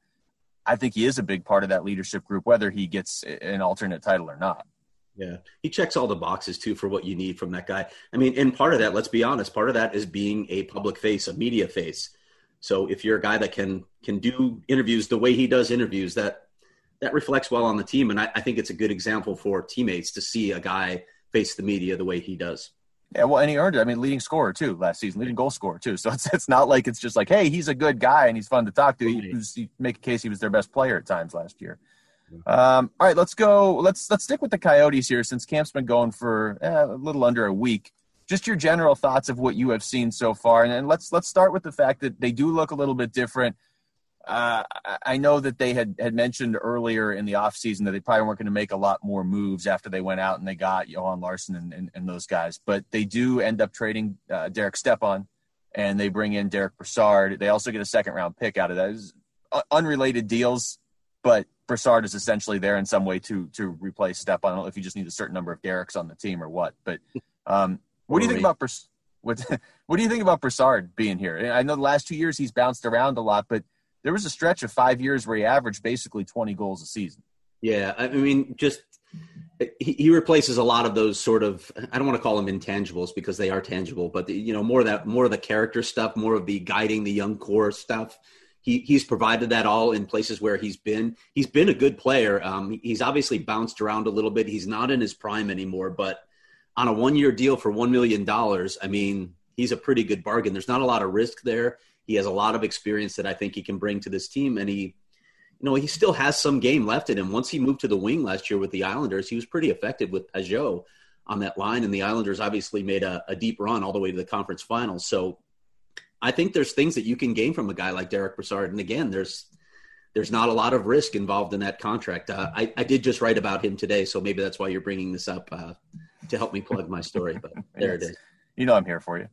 I think he is a big part of that leadership group whether he gets an alternate title or not. Yeah. He checks all the boxes too for what you need from that guy. I mean and part of that let's be honest part of that is being a public face a media face. So if you're a guy that can can do interviews the way he does interviews that that reflects well on the team. And I, I think it's a good example for teammates to see a guy face the media the way he does. Yeah, well, and he earned it. I mean, leading scorer too last season, leading goal scorer too. So it's it's not like it's just like, hey, he's a good guy and he's fun to talk to. He, was, he make a case he was their best player at times last year. Um, all right, let's go. Let's let's stick with the Coyotes here since camp's been going for eh, a little under a week. Just your general thoughts of what you have seen so far, and, and let's let's start with the fact that they do look a little bit different. Uh, I know that they had, had mentioned earlier in the offseason that they probably weren't going to make a lot more moves after they went out and they got Johan Larsson and, and, and those guys, but they do end up trading uh, Derek Stepan and they bring in Derek Brassard. They also get a second round pick out of that. It's unrelated deals, but Brassard is essentially there in some way to to replace Stepan. I don't know if you just need a certain number of Derek's on the team or what, but um, what do you think about Brassard? What, what do you think about Brassard being here? I know the last two years he's bounced around a lot, but there was a stretch of five years where he averaged basically 20 goals a season. Yeah, I mean, just he, he replaces a lot of those sort of I don't want to call them intangibles because they are tangible, but the, you know more of that more of the character stuff, more of the guiding the young core stuff he he's provided that all in places where he's been. He's been a good player. Um, he's obviously bounced around a little bit. He's not in his prime anymore, but on a one year deal for one million dollars, I mean, he's a pretty good bargain. There's not a lot of risk there. He has a lot of experience that I think he can bring to this team, and he. You know, he still has some game left in him. Once he moved to the wing last year with the Islanders, he was pretty effective with Pageau on that line, and the Islanders obviously made a, a deep run all the way to the conference finals. So I think there's things that you can gain from a guy like Derek Brassard. And again, there's there's not a lot of risk involved in that contract. Uh, I, I did just write about him today, so maybe that's why you're bringing this up uh, to help me plug my story. But there it is. You know I'm here for you.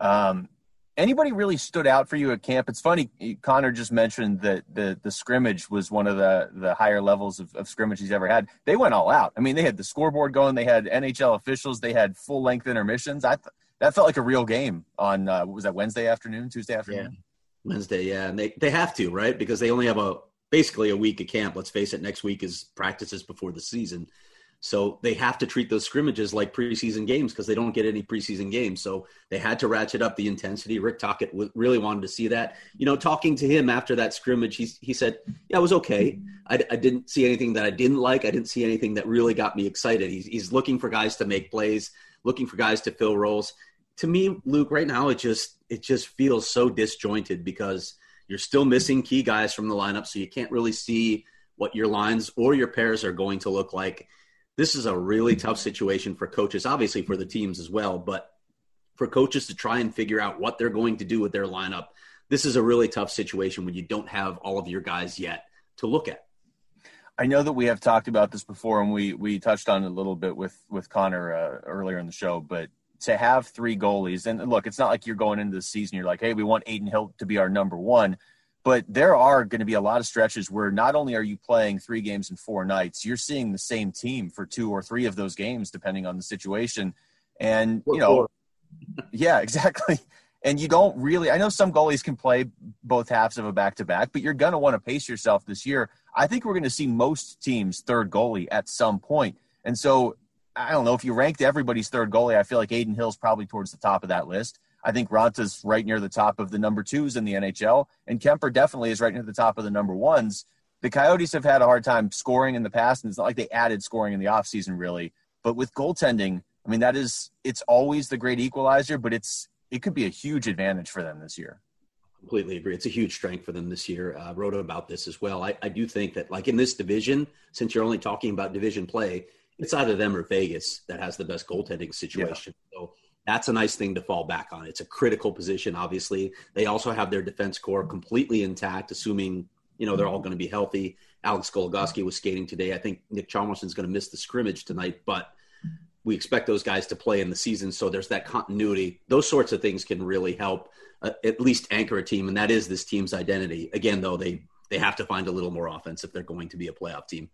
Um, anybody really stood out for you at camp? It's funny. Conor just mentioned that the the scrimmage was one of the the higher levels of, of scrimmage he's ever had. They went all out. I mean, they had the scoreboard going. They had NHL officials. They had full length intermissions. I. Th- that felt like a real game on uh, was that Wednesday afternoon, Tuesday afternoon? Yeah. Wednesday, yeah, and they they have to right because they only have a basically a week of camp. Let's face it, next week is practices before the season, so they have to treat those scrimmages like preseason games because they don't get any preseason games. So they had to ratchet up the intensity. Rick Tocchet really wanted to see that. You know, talking to him after that scrimmage, he he said, "Yeah, it was okay. I, I didn't see anything that I didn't like. I didn't see anything that really got me excited. He's he's looking for guys to make plays." looking for guys to fill roles to me, Luke, right now it just it just feels so disjointed because you're still missing key guys from the lineup, so you can't really see what your lines or your pairs are going to look like. This is a really tough situation for coaches, obviously for the teams as well, but for coaches to try and figure out what they're going to do with their lineup. This is a really tough situation when you don't have all of your guys yet to look at. I know that we have talked about this before, and we we touched on it a little bit with with Conor uh, earlier in the show. But to have three goalies, and look, it's not like you're going into the season, you're like, hey, we want Adin Hill to be our number one. But there are going to be a lot of stretches where not only are you playing three games in four nights, you're seeing the same team for two or three of those games, depending on the situation. And, you know, yeah, exactly. And you don't really, I know some goalies can play both halves of a back to back, but you're going to want to pace yourself this year. I think we're going to see most teams' third goalie at some point. And so I don't know if you ranked everybody's third goalie. I feel like Adin Hill's probably towards the top of that list. I think Raanta's right near the top of the number twos in the NHL, and Kuemper definitely is right near the top of the number ones. The Coyotes have had a hard time scoring in the past, and it's not like they added scoring in the offseason, really. But with goaltending, I mean, that is it's always the great equalizer, but it's it could be a huge advantage for them this year. Completely agree. It's a huge strength for them this year. Uh, wrote about this as well. I, I do think that, like in this division, since you're only talking about division play, it's either them or Vegas that has the best goaltending situation. Yeah. So that's a nice thing to fall back on. It's a critical position, obviously. They also have their defense core completely intact, assuming, you know, they're all going to be healthy. Alex Goligoski was skating today. I think Nick Hjalmarsson's going to miss the scrimmage tonight, but we expect those guys to play in the season. So there's that continuity. Those sorts of things can really help uh, at least anchor a team, and that is this team's identity. Again, though, they they have to find a little more offense if they're going to be a playoff team.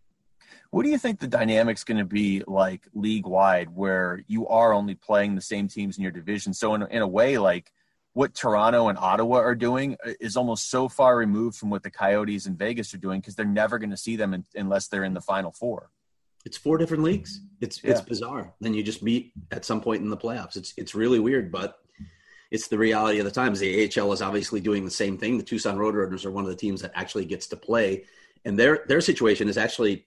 What do you think the dynamic's going to be like league wide, where you are only playing the same teams in your division? So in in a way, like what Toronto and Ottawa are doing uh, is almost so far removed from what the Coyotes and Vegas are doing because they're never going to see them in, unless they're in the Final Four. It's four different leagues. It's yeah. it's bizarre. Then you just meet at some point in the playoffs. It's it's really weird, but it's the reality of the times. The AHL is obviously doing the same thing. The Tucson Roadrunners are one of the teams that actually gets to play and their their situation is actually,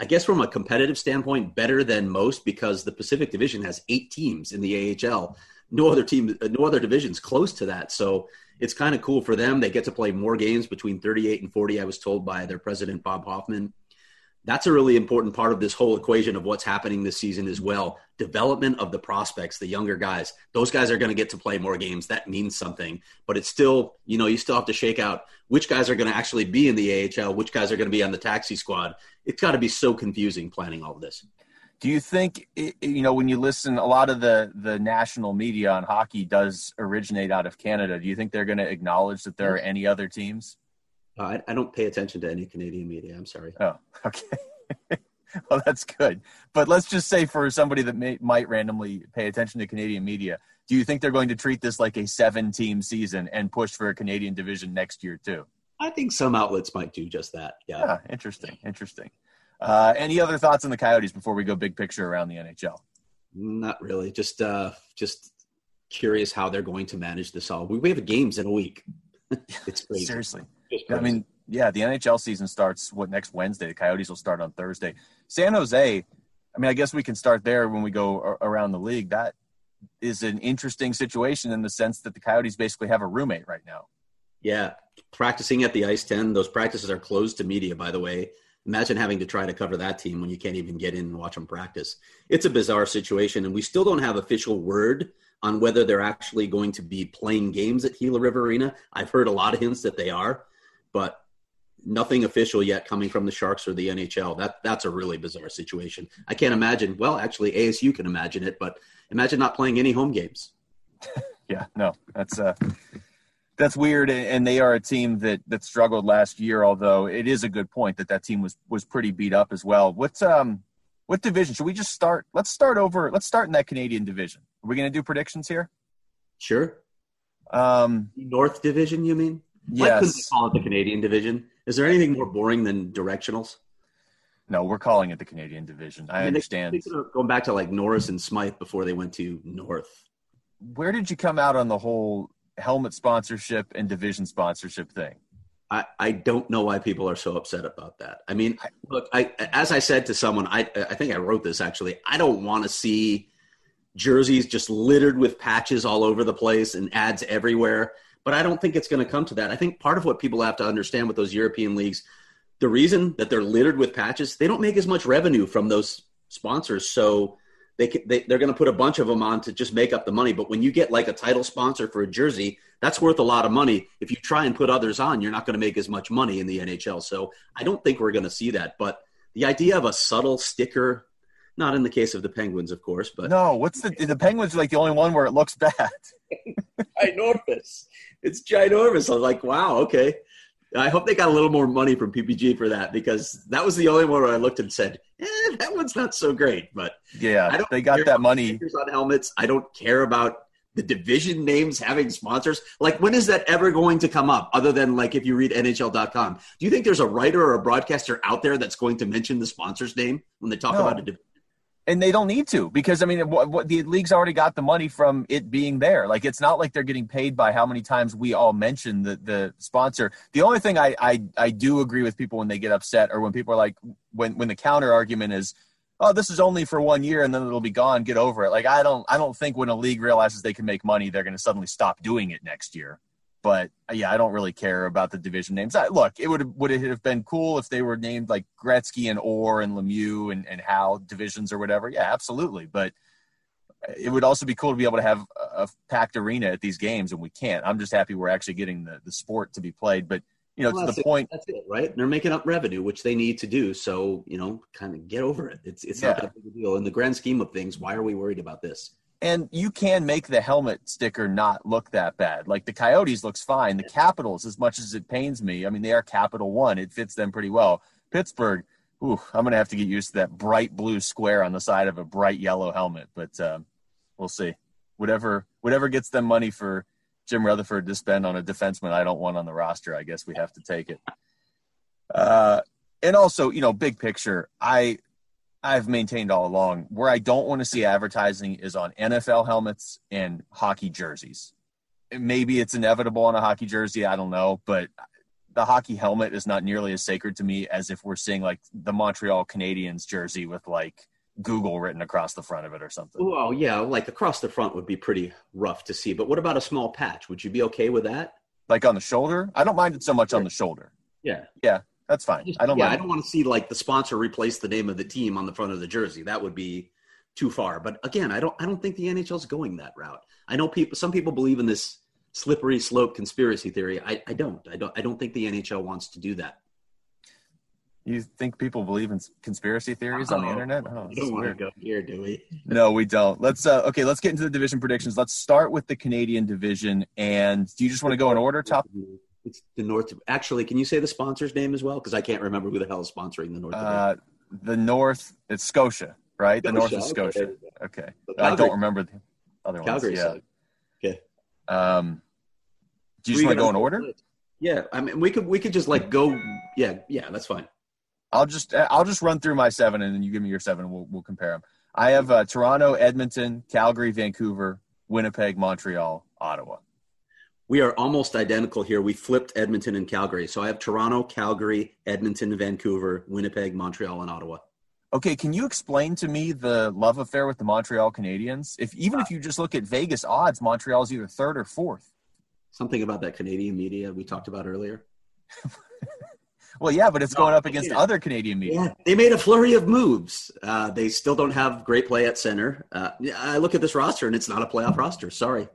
I guess, from a competitive standpoint, better than most because the Pacific Division has eight teams in the AHL. No other team, no other divisions close to that. So it's kind of cool for them. They get to play more games between 38 and 40. I was told by their president Bob Hoffman that's a really important part of this whole equation of what's happening this season as well. Development of the prospects, the younger guys. Those guys are going to get to play more games. That means something. But it's still, you know, you still have to shake out which guys are going to actually be in the AHL, which guys are going to be on the taxi squad. It's got to be so confusing planning all of this. Do you think you know when you listen a lot of the the national media on hockey does originate out of Canada? Do you think they're going to acknowledge that there are any other teams? Uh, I, I, don't pay attention to any Canadian media. I'm sorry. Oh, okay. well, that's good. But let's just say for somebody that may, might randomly pay attention to Canadian media, do you think they're going to treat this like a seven-team season and push for a Canadian division next year too? I think some outlets might do just that. Yeah. yeah interesting. Interesting. Uh, any other thoughts on the Coyotes before we go big picture around the NHL? Not really. Just, uh, just curious how they're going to manage this all. We, we have games in a week. it's crazy. Seriously. I mean, yeah, the NHL season starts what next Wednesday. The Coyotes will start on Thursday. San Jose. I mean, I guess we can start there when we go around the league. That is an interesting situation in the sense that the Coyotes basically have a roommate right now. Yeah, practicing at the Ice Den. Those practices are closed to media, by the way. Imagine having to try to cover that team when you can't even get in and watch them practice. It's a bizarre situation, and we still don't have official word on whether they're actually going to be playing games at Gila River Arena. I've heard a lot of hints that they are but nothing official yet coming from the Sharks or the NHL. That that's a really bizarre situation. I can't imagine. Well, actually, ASU can imagine it, but imagine not playing any home games. yeah, no, that's uh, that's weird. And they are a team that that struggled last year. Although it is a good point that that team was was pretty beat up as well. What's um, what division should we just start? Let's start over. Let's start in that Canadian division. Are we going to do predictions here? Sure. Um, North Division, you mean? Yes. Why couldn't they call it the Canadian division? Is there anything more boring than directionals? No, we're calling it the Canadian division. I, I mean, understand. They, they going back to like Norris and Smythe before they went to North. Where did you come out on the whole helmet sponsorship and division sponsorship thing? I, I don't know why people are so upset about that. I mean, look, I as I said to someone, I I think I wrote this actually. I don't want to see jerseys just littered with patches all over the place and ads everywhere. But I don't think it's going to come to that. I think part of what people have to understand with those European leagues, the reason that they're littered with patches, they don't make as much revenue from those sponsors. So they, they they're going to put a bunch of them on to just make up the money. But when you get like a title sponsor for a jersey, that's worth a lot of money. If you try and put others on, you're not going to make as much money in the NHL. So I don't think we're going to see that. But the idea of a subtle sticker not in the case of the Penguins, of course, but no. What's the the Penguins are like the only one where it looks bad? ginormous. It's ginormous. I'm like, wow, okay. I hope they got a little more money from PPG for that because that was the only one where I looked and said, eh, that one's not so great. But yeah, they got that money on helmets. I don't care about the division names having sponsors. Like, when is that ever going to come up? Other than like if you read NHL.com, do you think there's a writer or a broadcaster out there that's going to mention the sponsor's name when they talk no. about a division? And they don't need to because I mean, what, what, the league's already got the money from it being there. Like it's not like they're getting paid by how many times we all mention the the sponsor. The only thing I I, I do agree with people when they get upset or when people are like when when the counter argument is. Oh, this is only for one year and then it'll be gone. Get over it. Like I don't, I don't think when a league realizes they can make money, they're going to suddenly stop doing it next year. But uh, yeah, I don't really care about the division names. I, look, it would would it have been cool if they were named like Gretzky and Orr and Lemieux and and Howe divisions or whatever. Yeah, absolutely. But it would also be cool to be able to have a packed arena at these games, and we can't. I'm just happy we're actually getting the, the sport to be played. But you know, well, to the it. point. That's it, right? They're making up revenue, which they need to do. So you know, kind of get over it. It's it's yeah. not that big a deal in the grand scheme of things. Why are we worried about this? And you can make the helmet sticker not look that bad. Like the Coyotes looks fine. The Capitals, as much as it pains me, I mean they are Capital One. It fits them pretty well. Pittsburgh, ooh, I'm gonna have to get used to that bright blue square on the side of a bright yellow helmet. But um, we'll see. Whatever whatever gets them money for Jim Rutherford to spend on a defenseman I don't want on the roster, I guess we have to take it. Uh, and also, you know, big picture, I I've maintained all along where I don't want to see advertising is on NFL helmets and hockey jerseys. Maybe it's inevitable on a hockey jersey. I don't know, but the hockey helmet is not nearly as sacred to me as if we're seeing like the Montreal Canadiens jersey with like Google written across the front of it or something. Well, yeah, like across the front would be pretty rough to see. But what about a small patch? Would you be okay with that? Like on the shoulder? I don't mind it so much on the shoulder. Yeah. Yeah, that's fine. I don't yeah, mind. I don't want to see like the sponsor replace the name of the team on the front of the jersey. That would be too far. But again, I don't I don't think the NHL's going that route. I know people some people believe in this slippery slope conspiracy theory. I, I don't. I don't I don't think the NHL wants to do that. You think people believe in conspiracy theories on the Oh, internet? Oh, we don't want to weird. go here, do we? No, we don't. Let's uh okay, let's get into the division predictions. Let's start with the Canadian division. And do you just want to go in order? Top It's the North. Actually, can you say the sponsor's name as well? Because I can't remember who the hell is sponsoring the North. uh the North it's Scotia, right? the North is Scotia, okay, Scotia. Okay. So I don't remember the other Calgary ones. Yeah. Okay. Um do you just want to go in order? Yeah, I mean, we could we could just like go. Yeah, yeah, that's fine. I'll just I'll just run through my seven and then you give me your seven and we'll we'll compare them. I have uh, Toronto, Edmonton, Calgary, Vancouver, Winnipeg, Montreal, Ottawa. We are almost identical here. We flipped Edmonton and Calgary. So I have Toronto, Calgary, Edmonton, Vancouver, Winnipeg, Montreal, and Ottawa. Okay, can you explain to me the love affair with the Montreal Canadiens? If even if you just look at Vegas odds, Montreal's either third or fourth. Something about that Canadian media we talked about earlier. Well, yeah, but it's No, going up against other Canadian media. Yeah, they made a flurry of moves. Uh, they still don't have great play at center. Uh, I look at this roster and it's not a playoff roster. Sorry,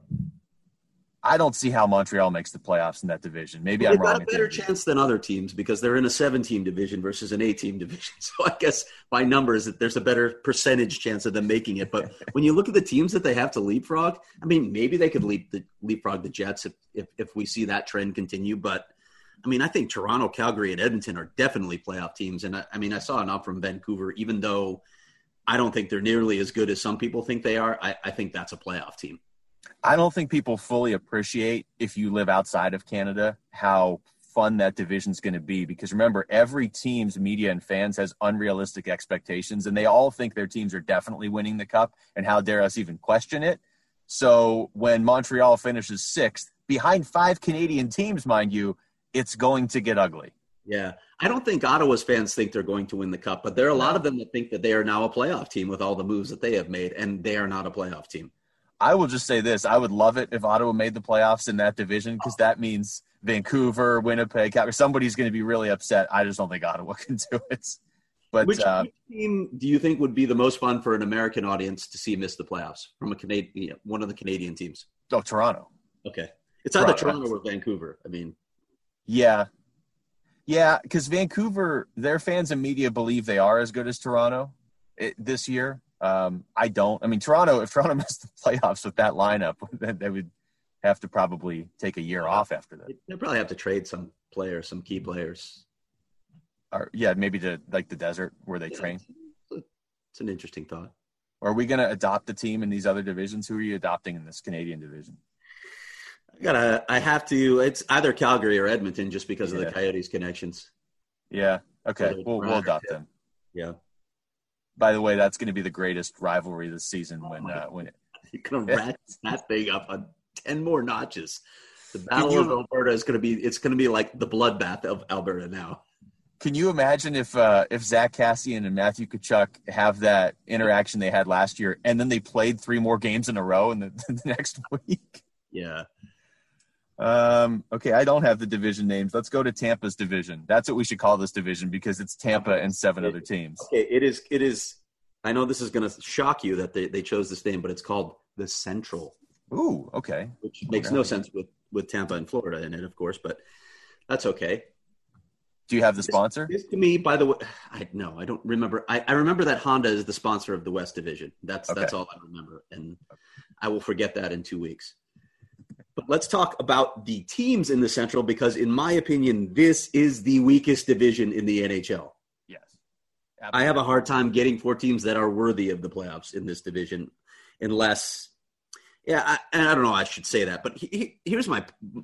I don't see how Montreal makes the playoffs in that division. Maybe they've I'm got wrong. a better chance than other teams because they're in a seven-team division versus an eight-team division. So I guess by numbers, that there's a better percentage chance of them making it. But when you look at the teams that they have to leapfrog, I mean, maybe they could leap the leapfrog the Jets if if, if we see that trend continue. But I mean, I think Toronto, Calgary, and Edmonton are definitely playoff teams. And I, I mean, I saw enough from Vancouver, even though I don't think they're nearly as good as some people think they are. I, I think that's a playoff team. I don't think people fully appreciate if you live outside of Canada how fun that division's going to be because remember every team's media and fans has unrealistic expectations and they all think their teams are definitely winning the cup and how dare us even question it. So when Montreal finishes 6th behind five Canadian teams mind you, it's going to get ugly. Yeah. I don't think Ottawa's fans think they're going to win the cup, but there are a lot of them that think that they are now a playoff team with all the moves that they have made, and they are not a playoff team. I will just say this: I would love it if Ottawa made the playoffs in that division because that means Vancouver, Winnipeg, Calgary. Somebody's going to be really upset. I just don't think Ottawa can do it. But Which, uh, team do you think would be the most fun for an American audience to see miss the playoffs from a Canadian, one of the Canadian teams? oh, Toronto. Okay, it's either Toronto. Toronto or Vancouver. I mean, Yeah, yeah, because Vancouver, their fans and media believe they are as good as Toronto it, this year. Um, I don't. I mean, Toronto. If Toronto missed the playoffs with that lineup, then they would have to probably take a year off after that. they probably have to trade some players, some key players. Or yeah, maybe to like the desert where they Yeah. train. It's an interesting thought. Or are we going to adopt a team in these other divisions? Who are you adopting in this Canadian division? I gotta. I have to. It's either Calgary or Edmonton, just because of the Coyotes connections. Yeah. Okay. It's We'll, we'll adopt them. Yeah, By the way, that's going to be the greatest rivalry this season Oh when uh, when you're gonna Yeah. ratchet that thing up on ten more notches. The Battle you- of Alberta is gonna be. It's gonna be like the bloodbath of Alberta now. Can you imagine if uh, if Zack Kassian and Matthew Tkachuk have that interaction they had last year, and then they played three more games in a row in the, the next week? Yeah. Um, okay, I don't have the division names. Let's go to Tampa's division. That's what we should call this division because it's Tampa and seven other teams. Okay. It is. It is. I know this is gonna shock you that they, they chose this name, but it's called the Central, Ooh, okay. which makes no sense with with Tampa and Florida in it, of course, but that's okay. Do you have the sponsor? This to me, by the way, I no, I don't remember. I, I remember that Honda is the sponsor of the West Division. That's that's all I remember, and I will forget that in two weeks. But let's talk about the teams in the Central because, in my opinion, this is the weakest division in the NHL. Yes. I have a hard time getting four teams that are worthy of the playoffs in this division, unless, yeah, I, and I don't know. I should say that, but he, he- here's my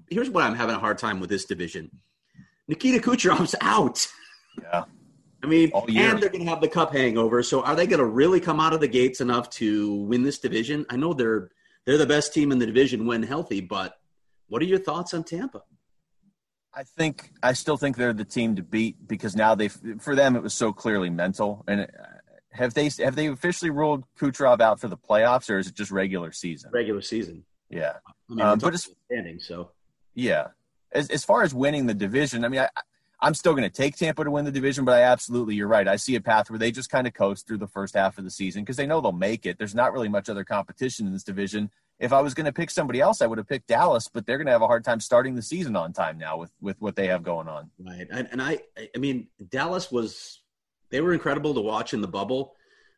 here's what I'm having a hard time with this division. Nikita Kucherov's out. Yeah. I mean, and they're going to have the cup hangover. So, are they going to really come out of the gates enough to win this division? I know they're they're the best team in the division when healthy, but what are your thoughts on Tampa? I think I still think they're the team to beat because now they for them it was so clearly mental. And uh, have they have they officially ruled Kucherov out for the playoffs or is it just regular season? Regular season. Yeah, I mean, Um, but but it's standing. So yeah. As as far as winning the division, I mean, I, I'm still going to take Tampa to win the division, but I absolutely, you're right. I see a path where they just kind of coast through the first half of the season because they know they'll make it. There's not really much other competition in this division. If I was going to pick somebody else, I would have picked Dallas, but they're going to have a hard time starting the season on time now with with what they have going on. Right, and, and I, I mean, Dallas was they were incredible to watch in the bubble,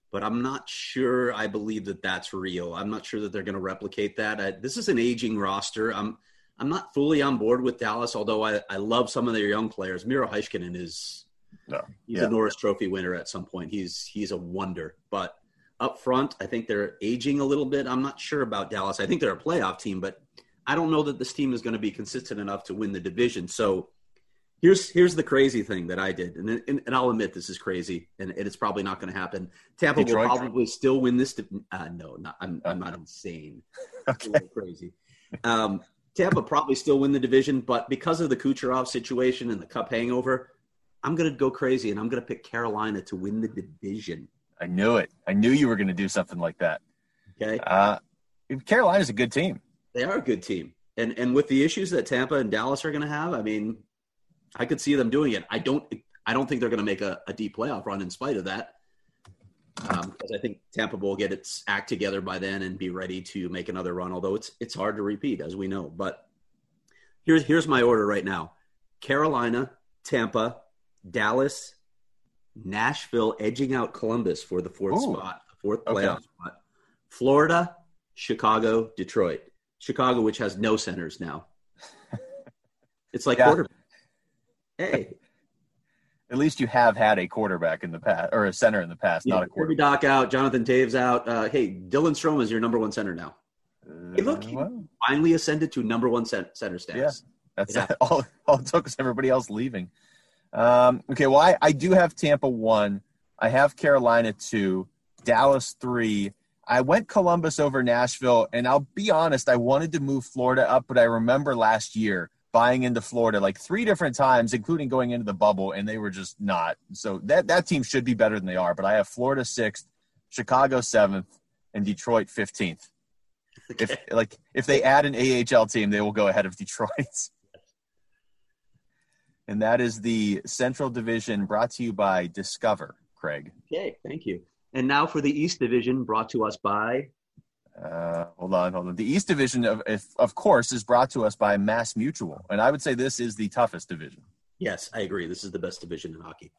but I'm not sure I believe that that's real. I'm not sure that they're going to replicate that. I, this is an aging roster. I'm I'm not fully on board with Dallas, although I, I love some of their young players. Miro Heiskanen is No, he's yeah. a Norris Trophy winner at some point. He's he's a wonder, but up front, I think they're aging a little bit. I'm not sure about Dallas. I think they're a playoff team, but I don't know that this team is going to be consistent enough to win the division. So here's here's the crazy thing that I did, and and, and I'll admit this is crazy, and, and it's probably not going to happen. Tampa Detroit? will probably still win this. di- Uh, no, not, I'm I'm not insane. It's a crazy. Um, Tampa probably still win the division, but because of the Kucherov situation and the Cup hangover, I'm going to go crazy and I'm going to pick Carolina to win the division. I knew it. I knew you were going to do something like that. Okay, Uh, Carolina's a good team. they are a good team, and and with the issues that Tampa and Dallas are going to have, I mean, I could see them doing it. I don't I don't think they're going to make a, a deep playoff run in spite of that. Um, because I think Tampa will get its act together by then and be ready to make another run. Although it's it's hard to repeat, as we know. But here's here's my order right now: Carolina, Tampa, Dallas, Nashville, edging out Columbus for the fourth Ooh. spot, fourth Okay. playoff spot. Florida, Chicago, Detroit. Chicago, which has no centers now. It's like Yeah. quarterback. Hey, At least you have had a quarterback in the past or a center in the past, yeah, not a quarterback. Doc out, Jonathan Toews out. Uh, hey, Dylan Strome is your number one center now. Hey, look, he Uh, well, finally ascended to number one center status. That's Yeah. all, all it took was everybody else leaving. Um, okay, well, I, I do have Tampa one. I have Carolina two, Dallas three. I went Columbus over Nashville, and I'll be honest, I wanted to move Florida up, but I remember last year buying into Florida like three different times, including going into the bubble, and they were just not. So that that team should be better than they are. But I have Florida sixth, Chicago seventh, and Detroit fifteenth. If like if they add an AHL team, they will go ahead of Detroit. And that is the Central Division brought to you by Discover, Craig. Okay, thank you. And now for the East Division, brought to us by Uh, hold on, hold on. The East Division, of, if, of course, is brought to us by Mass Mutual. And I would say this is the toughest division. Yes, I agree. This is the best division in hockey.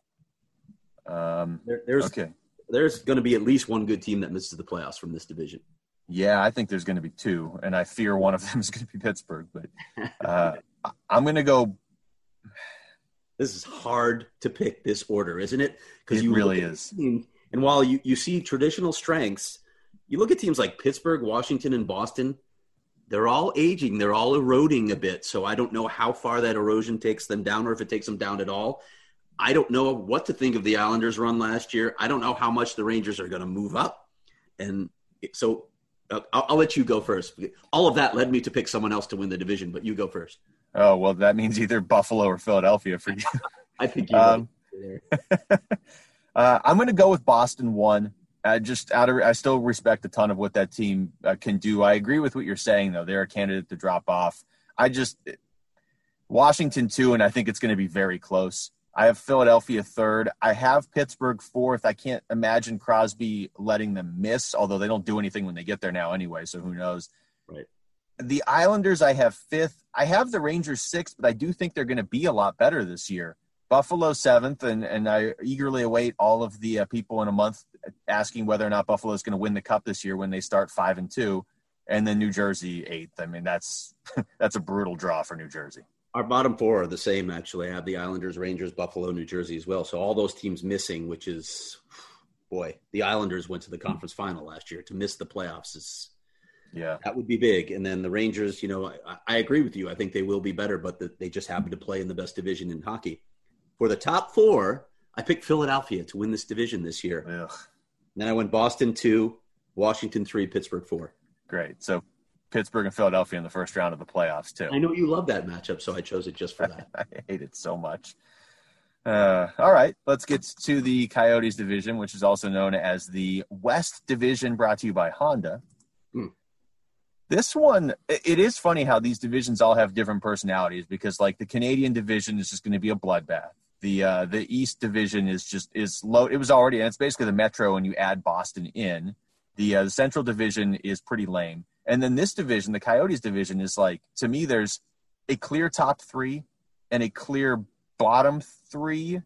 Um, There, there's okay. there's going to be at least one good team that misses the playoffs from this division. Yeah, I think there's going to be two. And I fear one of them is going to be Pittsburgh. But uh, I'm going to go. This is hard to pick this order, isn't it? It you really is. and while you, you see traditional strengths, you look at teams like Pittsburgh, Washington, and Boston. They're all aging. They're all eroding a bit. So I don't know how far that erosion takes them down, or if it takes them down at all. I don't know what to think of the Islanders' run last year. I don't know how much the Rangers are going to move up, and so uh, I'll, I'll let you go first. All of that led me to pick someone else to win the division, but you go first. Oh, well, that means either Buffalo or Philadelphia for you. I think you. Um, there. Uh, I'm going to go with Boston one. I just out of I still respect a ton of what that team uh, can do. I agree with what you're saying though. They're a candidate to drop off. I just Washington two, and I think it's going to be very close. I have Philadelphia third. I have Pittsburgh fourth. I can't imagine Crosby letting them miss, although they don't do anything when they get there now anyway. So who knows? Right. The Islanders I have fifth. I have the Rangers sixth, but I do think they're going to be a lot better this year. Buffalo seventh, and and I eagerly await all of the uh, people in a month asking whether or not Buffalo is going to win the cup this year when they start five and two, and then New Jersey eighth. I mean that's that's a brutal draw for New Jersey. Our bottom four are the same, actually. I have the Islanders, Rangers, Buffalo, New Jersey as well. So all those teams missing, which is, boy, the Islanders went to the conference final last year. To miss the playoffs is Yeah, that would be big. And then the Rangers, you know, I, I agree with you. I think they will be better, but the, they just happen to play in the best division in hockey. For the top four, I picked Philadelphia to win this division this year. Ugh, Then I went Boston two, Washington three, Pittsburgh four. great. So Pittsburgh and Philadelphia in the first round of the playoffs too. I know you love that matchup, so I chose it just for that. I hate it so much. Uh, all right, let's get to the Coyotes division, which is also known as the West Division, brought to you by Honda. Hmm. This one, it is funny how these divisions all have different personalities because, like, the Canadian division is just going to be a bloodbath. The uh, the East division is just is low. It was already, and it's basically the Metro and you add Boston in. The, uh, the Central division is pretty lame, and then this division, the Coyotes division, is like to me. There's a clear top three and a clear bottom three,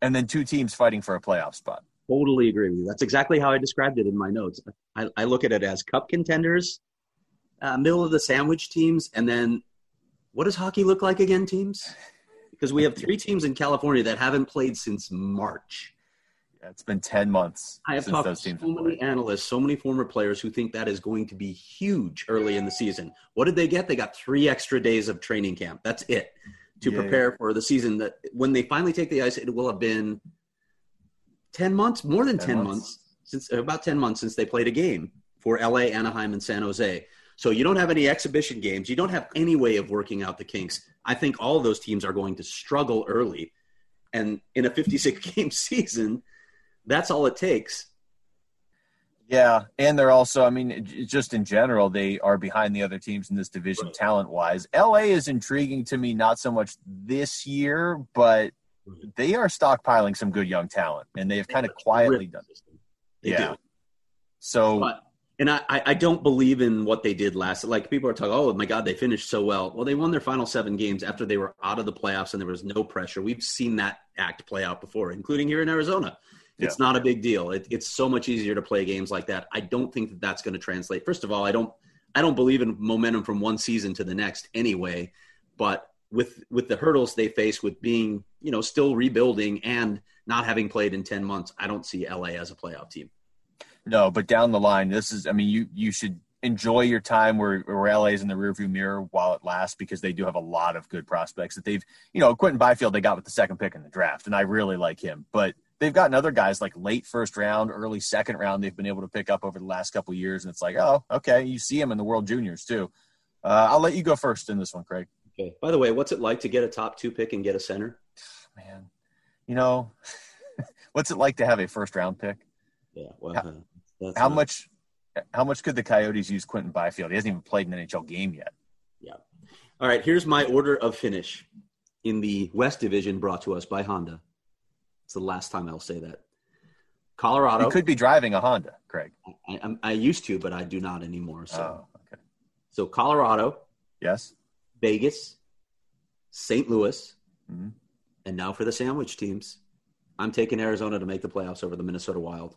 and then two teams fighting for a playoff spot. Totally agree with you. That's exactly how I described it in my notes. I, I look at it as cup contenders, uh, middle of the sandwich teams, and then what does hockey look like again, teams? Because we have three teams in California that haven't played since March. Yeah, it's been 10 months. I have talked to so many analysts, so many former players who think that is going to be huge early in the season. What did they get? They got three extra days of training camp. That's it to yeah, prepare yeah. for the season. That when they finally take the ice, it will have been 10 months, more than 10, 10 months. months since about 10 months since they played a game for LA, Anaheim, and San Jose. So you don't have any exhibition games. You don't have any way of working out the kinks. I think all those teams are going to struggle early. And in a 56 game season, that's all it takes. Yeah, and they're also, I mean, just in general, they are behind the other teams in this division right. talent wise. LA is intriguing to me, not so much this year, but they are stockpiling some good young talent, and they have kind of quietly done. They yeah. Do. So, but and I, I don't believe in what they did last. Like people are talking, oh my God, they finished so well. Well, they won their final seven games after they were out of the playoffs and there was no pressure. We've seen that act play out before, including here in Arizona. It's yeah. not a big deal. It, it's so much easier to play games like that. I don't think that that's going to translate. First of all, I don't I don't believe in momentum from one season to the next anyway. But with with the hurdles they face with being you know still rebuilding and not having played in ten months, I don't see LA as a playoff team. No, but down the line, this is. I mean, you you should enjoy your time where, where LA is in the rearview mirror while it lasts because they do have a lot of good prospects that they've. You know, Quinton Byfield they got with the second pick in the draft, and I really like him. But they've gotten other guys like late first round, early second round. They've been able to pick up over the last couple years, and it's like, oh, okay, you see him in the World Juniors too. Uh, I'll let you go first in this one, Craig. Okay. By the way, what's it like to get a top two pick and get a center? Man, you know, what's it like to have a first round pick? Yeah. Well, uh, that's how much how much could the Coyotes use Quinton Byfield? He hasn't even played an NHL game yet. Yeah. All right, here's my order of finish in the West Division brought to us by Honda. It's the last time I'll say that. Colorado. You could be driving a Honda, Craig. I, I, I used to, but I do not anymore. So, oh, okay. So Colorado. Yes. Vegas, St. Louis, mm-hmm. and now for the sandwich teams. I'm taking Arizona to make the playoffs over the Minnesota Wild.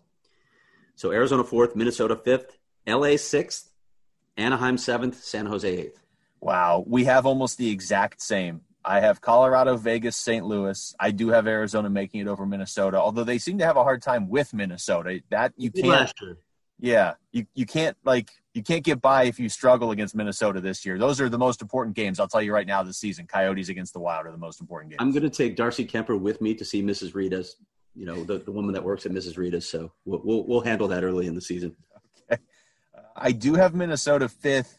So Arizona fourth, Minnesota fifth, LA sixth, Anaheim seventh, San Jose eighth. Wow, we have almost the exact same. I have Colorado, Vegas, St. Louis. I do have Arizona making it over Minnesota, although they seem to have a hard time with Minnesota. That you can't. Yeah, you you can't like you can't get by if you struggle against Minnesota this year. Those are the most important games. I'll tell you right now this season. Coyotes against the Wild are the most important games. I'm going to take Darcy Kuemper with me to see Mrs. Rita's you know the, the woman that works at Mrs. Rita's. So we'll, we'll, we'll handle that early in the season. Okay, I do have Minnesota fifth.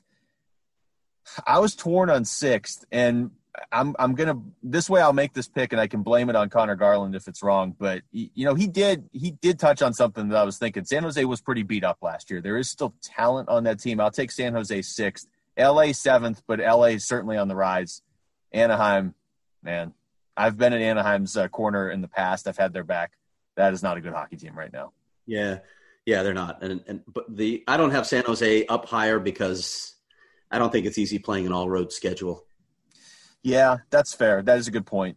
I was torn on sixth, and I'm I'm gonna this way I'll make this pick, and I can blame it on Conor Garland if it's wrong. But you know he did he did touch on something that I was thinking. San Jose was pretty beat up last year. There is still talent on that team. I'll take San Jose sixth, LA seventh, but LA is certainly on the rise. Anaheim, man, I've been in Anaheim's uh, corner in the past. I've had their back. That is not a good hockey team right now. Yeah, yeah, they're not. And and but the I don't have San Jose up higher because I don't think it's easy playing an all road schedule. Yeah, that's fair. That is a good point.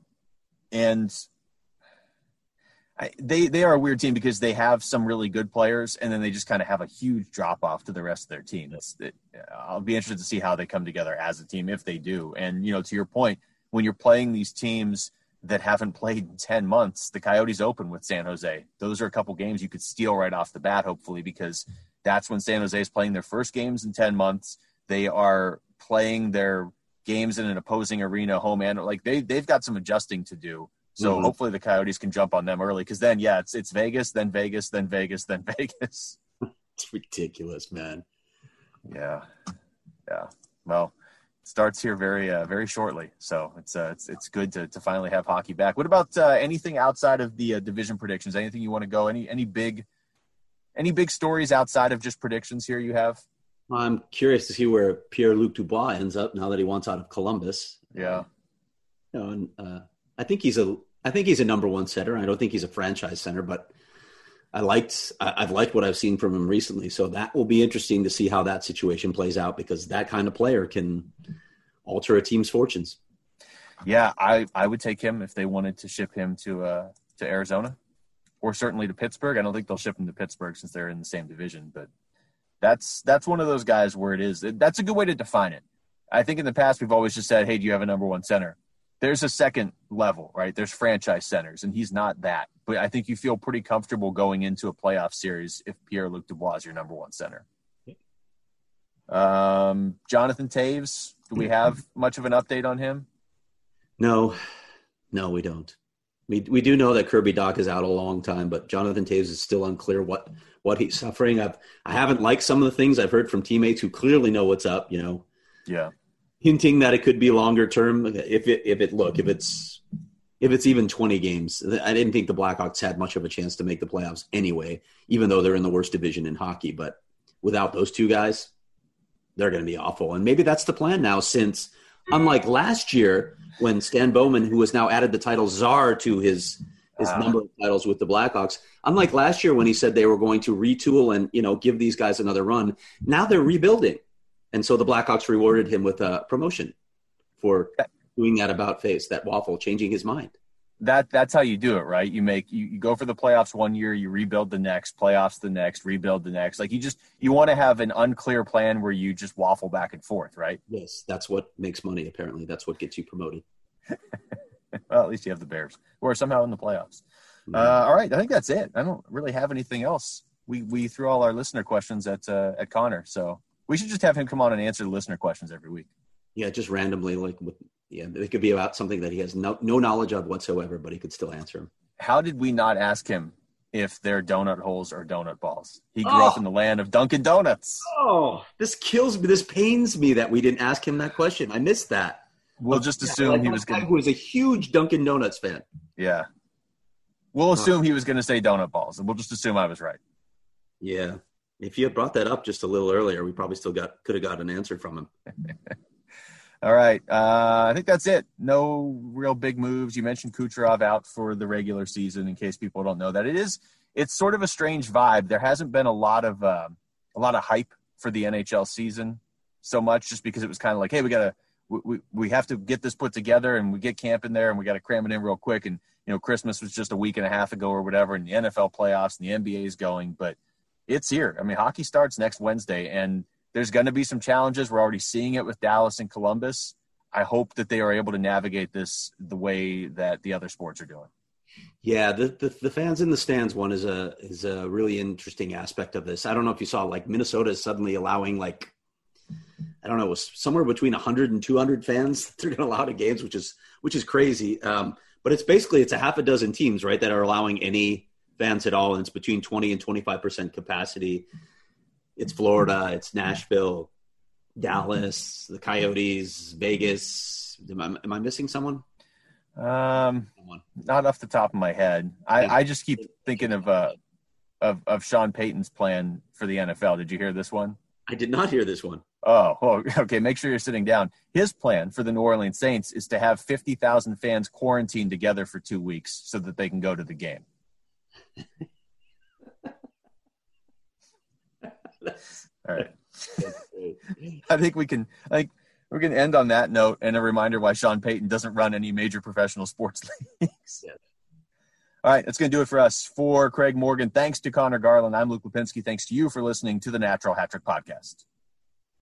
And I, they they are a weird team because they have some really good players, and then they just kind of have a huge drop off to the rest of their team. It, I'll be interested to see how they come together as a team if they do. And you know, to your point, when you're playing these teams that haven't played in 10 months, the Coyotes open with San Jose. Those are a couple games you could steal right off the bat, hopefully, because that's when San Jose is playing their first games in 10 months. They are playing their games in an opposing arena, home and like they, they've got some adjusting to do. So mm-hmm. hopefully the Coyotes can jump on them early because then, yeah, it's, it's Vegas, then Vegas, then Vegas, then Vegas. it's ridiculous, man. Yeah. Yeah. Well, starts here very uh, very shortly, so it's uh, it's it's good to, to finally have hockey back. What about uh, anything outside of the uh, division predictions? Anything you want to go? Any any big any big stories outside of just predictions here you have? I'm curious to see where Pierre Luc Dubois ends up now that he wants out of Columbus. Yeah. You know, and, uh, I think he's a I think he's a number one center. I don't think he's a franchise center, but I liked I, have liked what I've seen from him recently. So that will be interesting to see how that situation plays out because that kind of player can alter a team's fortunes. Yeah, I, I would take him if they wanted to ship him to uh, to Arizona or certainly to Pittsburgh. I don't think they'll ship him to Pittsburgh since they're in the same division, but that's that's one of those guys where it is. That's a good way to define it. I think in the past we've always just said, "Hey, do you have a number one center?" There's a second level, right? There's franchise centers, and he's not that. But I think you feel pretty comfortable going into a playoff series if Pierre Luc Dubois is your number one center. Um, Jonathan Toews, do we have much of an update on him? No, no, we don't. We we do know that Kirby Dach is out a long time, but Jonathan Toews is still unclear what what he's suffering. I've I haven't liked some of the things I've heard from teammates who clearly know what's up. You know, yeah, hinting that it could be longer term. If it if it look if it's if it's even 20 games, I didn't think the Blackhawks had much of a chance to make the playoffs anyway, even though they're in the worst division in hockey. But without those two guys, they're going to be awful. And maybe that's the plan now, since unlike last year when Stan Bowman, who has now added the title czar to his his number of titles with the Blackhawks, unlike last year when he said they were going to retool and you know give these guys another run, now they're rebuilding, and so the Blackhawks rewarded him with a promotion for doing that about face, that waffle, changing his mind that that's how you do it, right? You make you, you go for the playoffs one year, you rebuild the next, playoffs the next, rebuild the next. Like you just you want to have an unclear plan where you just waffle back and forth, right? Yes, that's what makes money. Apparently, that's what gets you promoted. well, at least you have the Bears, who are somehow in the playoffs. Mm-hmm. Uh, all right, I think that's it. I don't really have anything else. We we threw all our listener questions at uh, at Conor, so we should just have him come on and answer the listener questions every week. Yeah, just randomly, like with yeah, it could be about something that he has no, no knowledge of whatsoever, but he could still answer him. How did we not ask him if they're donut holes or donut balls? He grew oh. up in the land of Dunkin' Donuts. Oh, this kills me. This pains me that we didn't ask him that question. I missed that. We'll just assume like he was going. Who was a huge Dunkin' Donuts fan? Yeah, we'll assume he was going to say donut balls, and we'll just assume I was right. Yeah, if you had brought that up just a little earlier, we probably still got could have got an answer from him. All right. Uh, I think that's it. No real big moves. You mentioned Kucherov out for the regular season. In case people don't know that, it is. It's sort of a strange vibe. There hasn't been a lot of uh, a lot of hype for the NHL season so much, just because it was kind of like, hey, we gotta we, we have to get this put together, and we get camp in there, and we got to cram it in real quick. And you know, Christmas was just a week and a half ago or whatever, and the NFL playoffs and the NBA is going, but it's here. I mean, hockey starts next Wednesday, and there's going to be some challenges. We're already seeing it with Dallas and Columbus. I hope that they are able to navigate this the way that the other sports are doing. Yeah, the, the, the fans in the stands one is a is a really interesting aspect of this. I don't know if you saw like Minnesota is suddenly allowing like I don't know, somewhere between 100 and 200 fans they're going to allow to games, which is which is crazy. Um, but it's basically it's a half a dozen teams, right, that are allowing any fans at all, and it's between 20 and 25 percent capacity it's Florida, it's Nashville, Dallas, the Coyotes, Vegas. Am I, am I missing someone? Um, not off the top of my head. I, I just keep thinking of uh of of Sean Payton's plan for the NFL. Did you hear this one? I did not hear this one. Oh, okay. Make sure you're sitting down. His plan for the New Orleans Saints is to have 50,000 fans quarantined together for two weeks so that they can go to the game. All right. I think we can. I think we're going to end on that note and a reminder why Sean Payton doesn't run any major professional sports leagues. Yes. All right, that's going to do it for us. For Craig Morgan, thanks to Conor Garland. I'm Luke Lapinski. Thanks to you for listening to the Natural Hat Trick Podcast.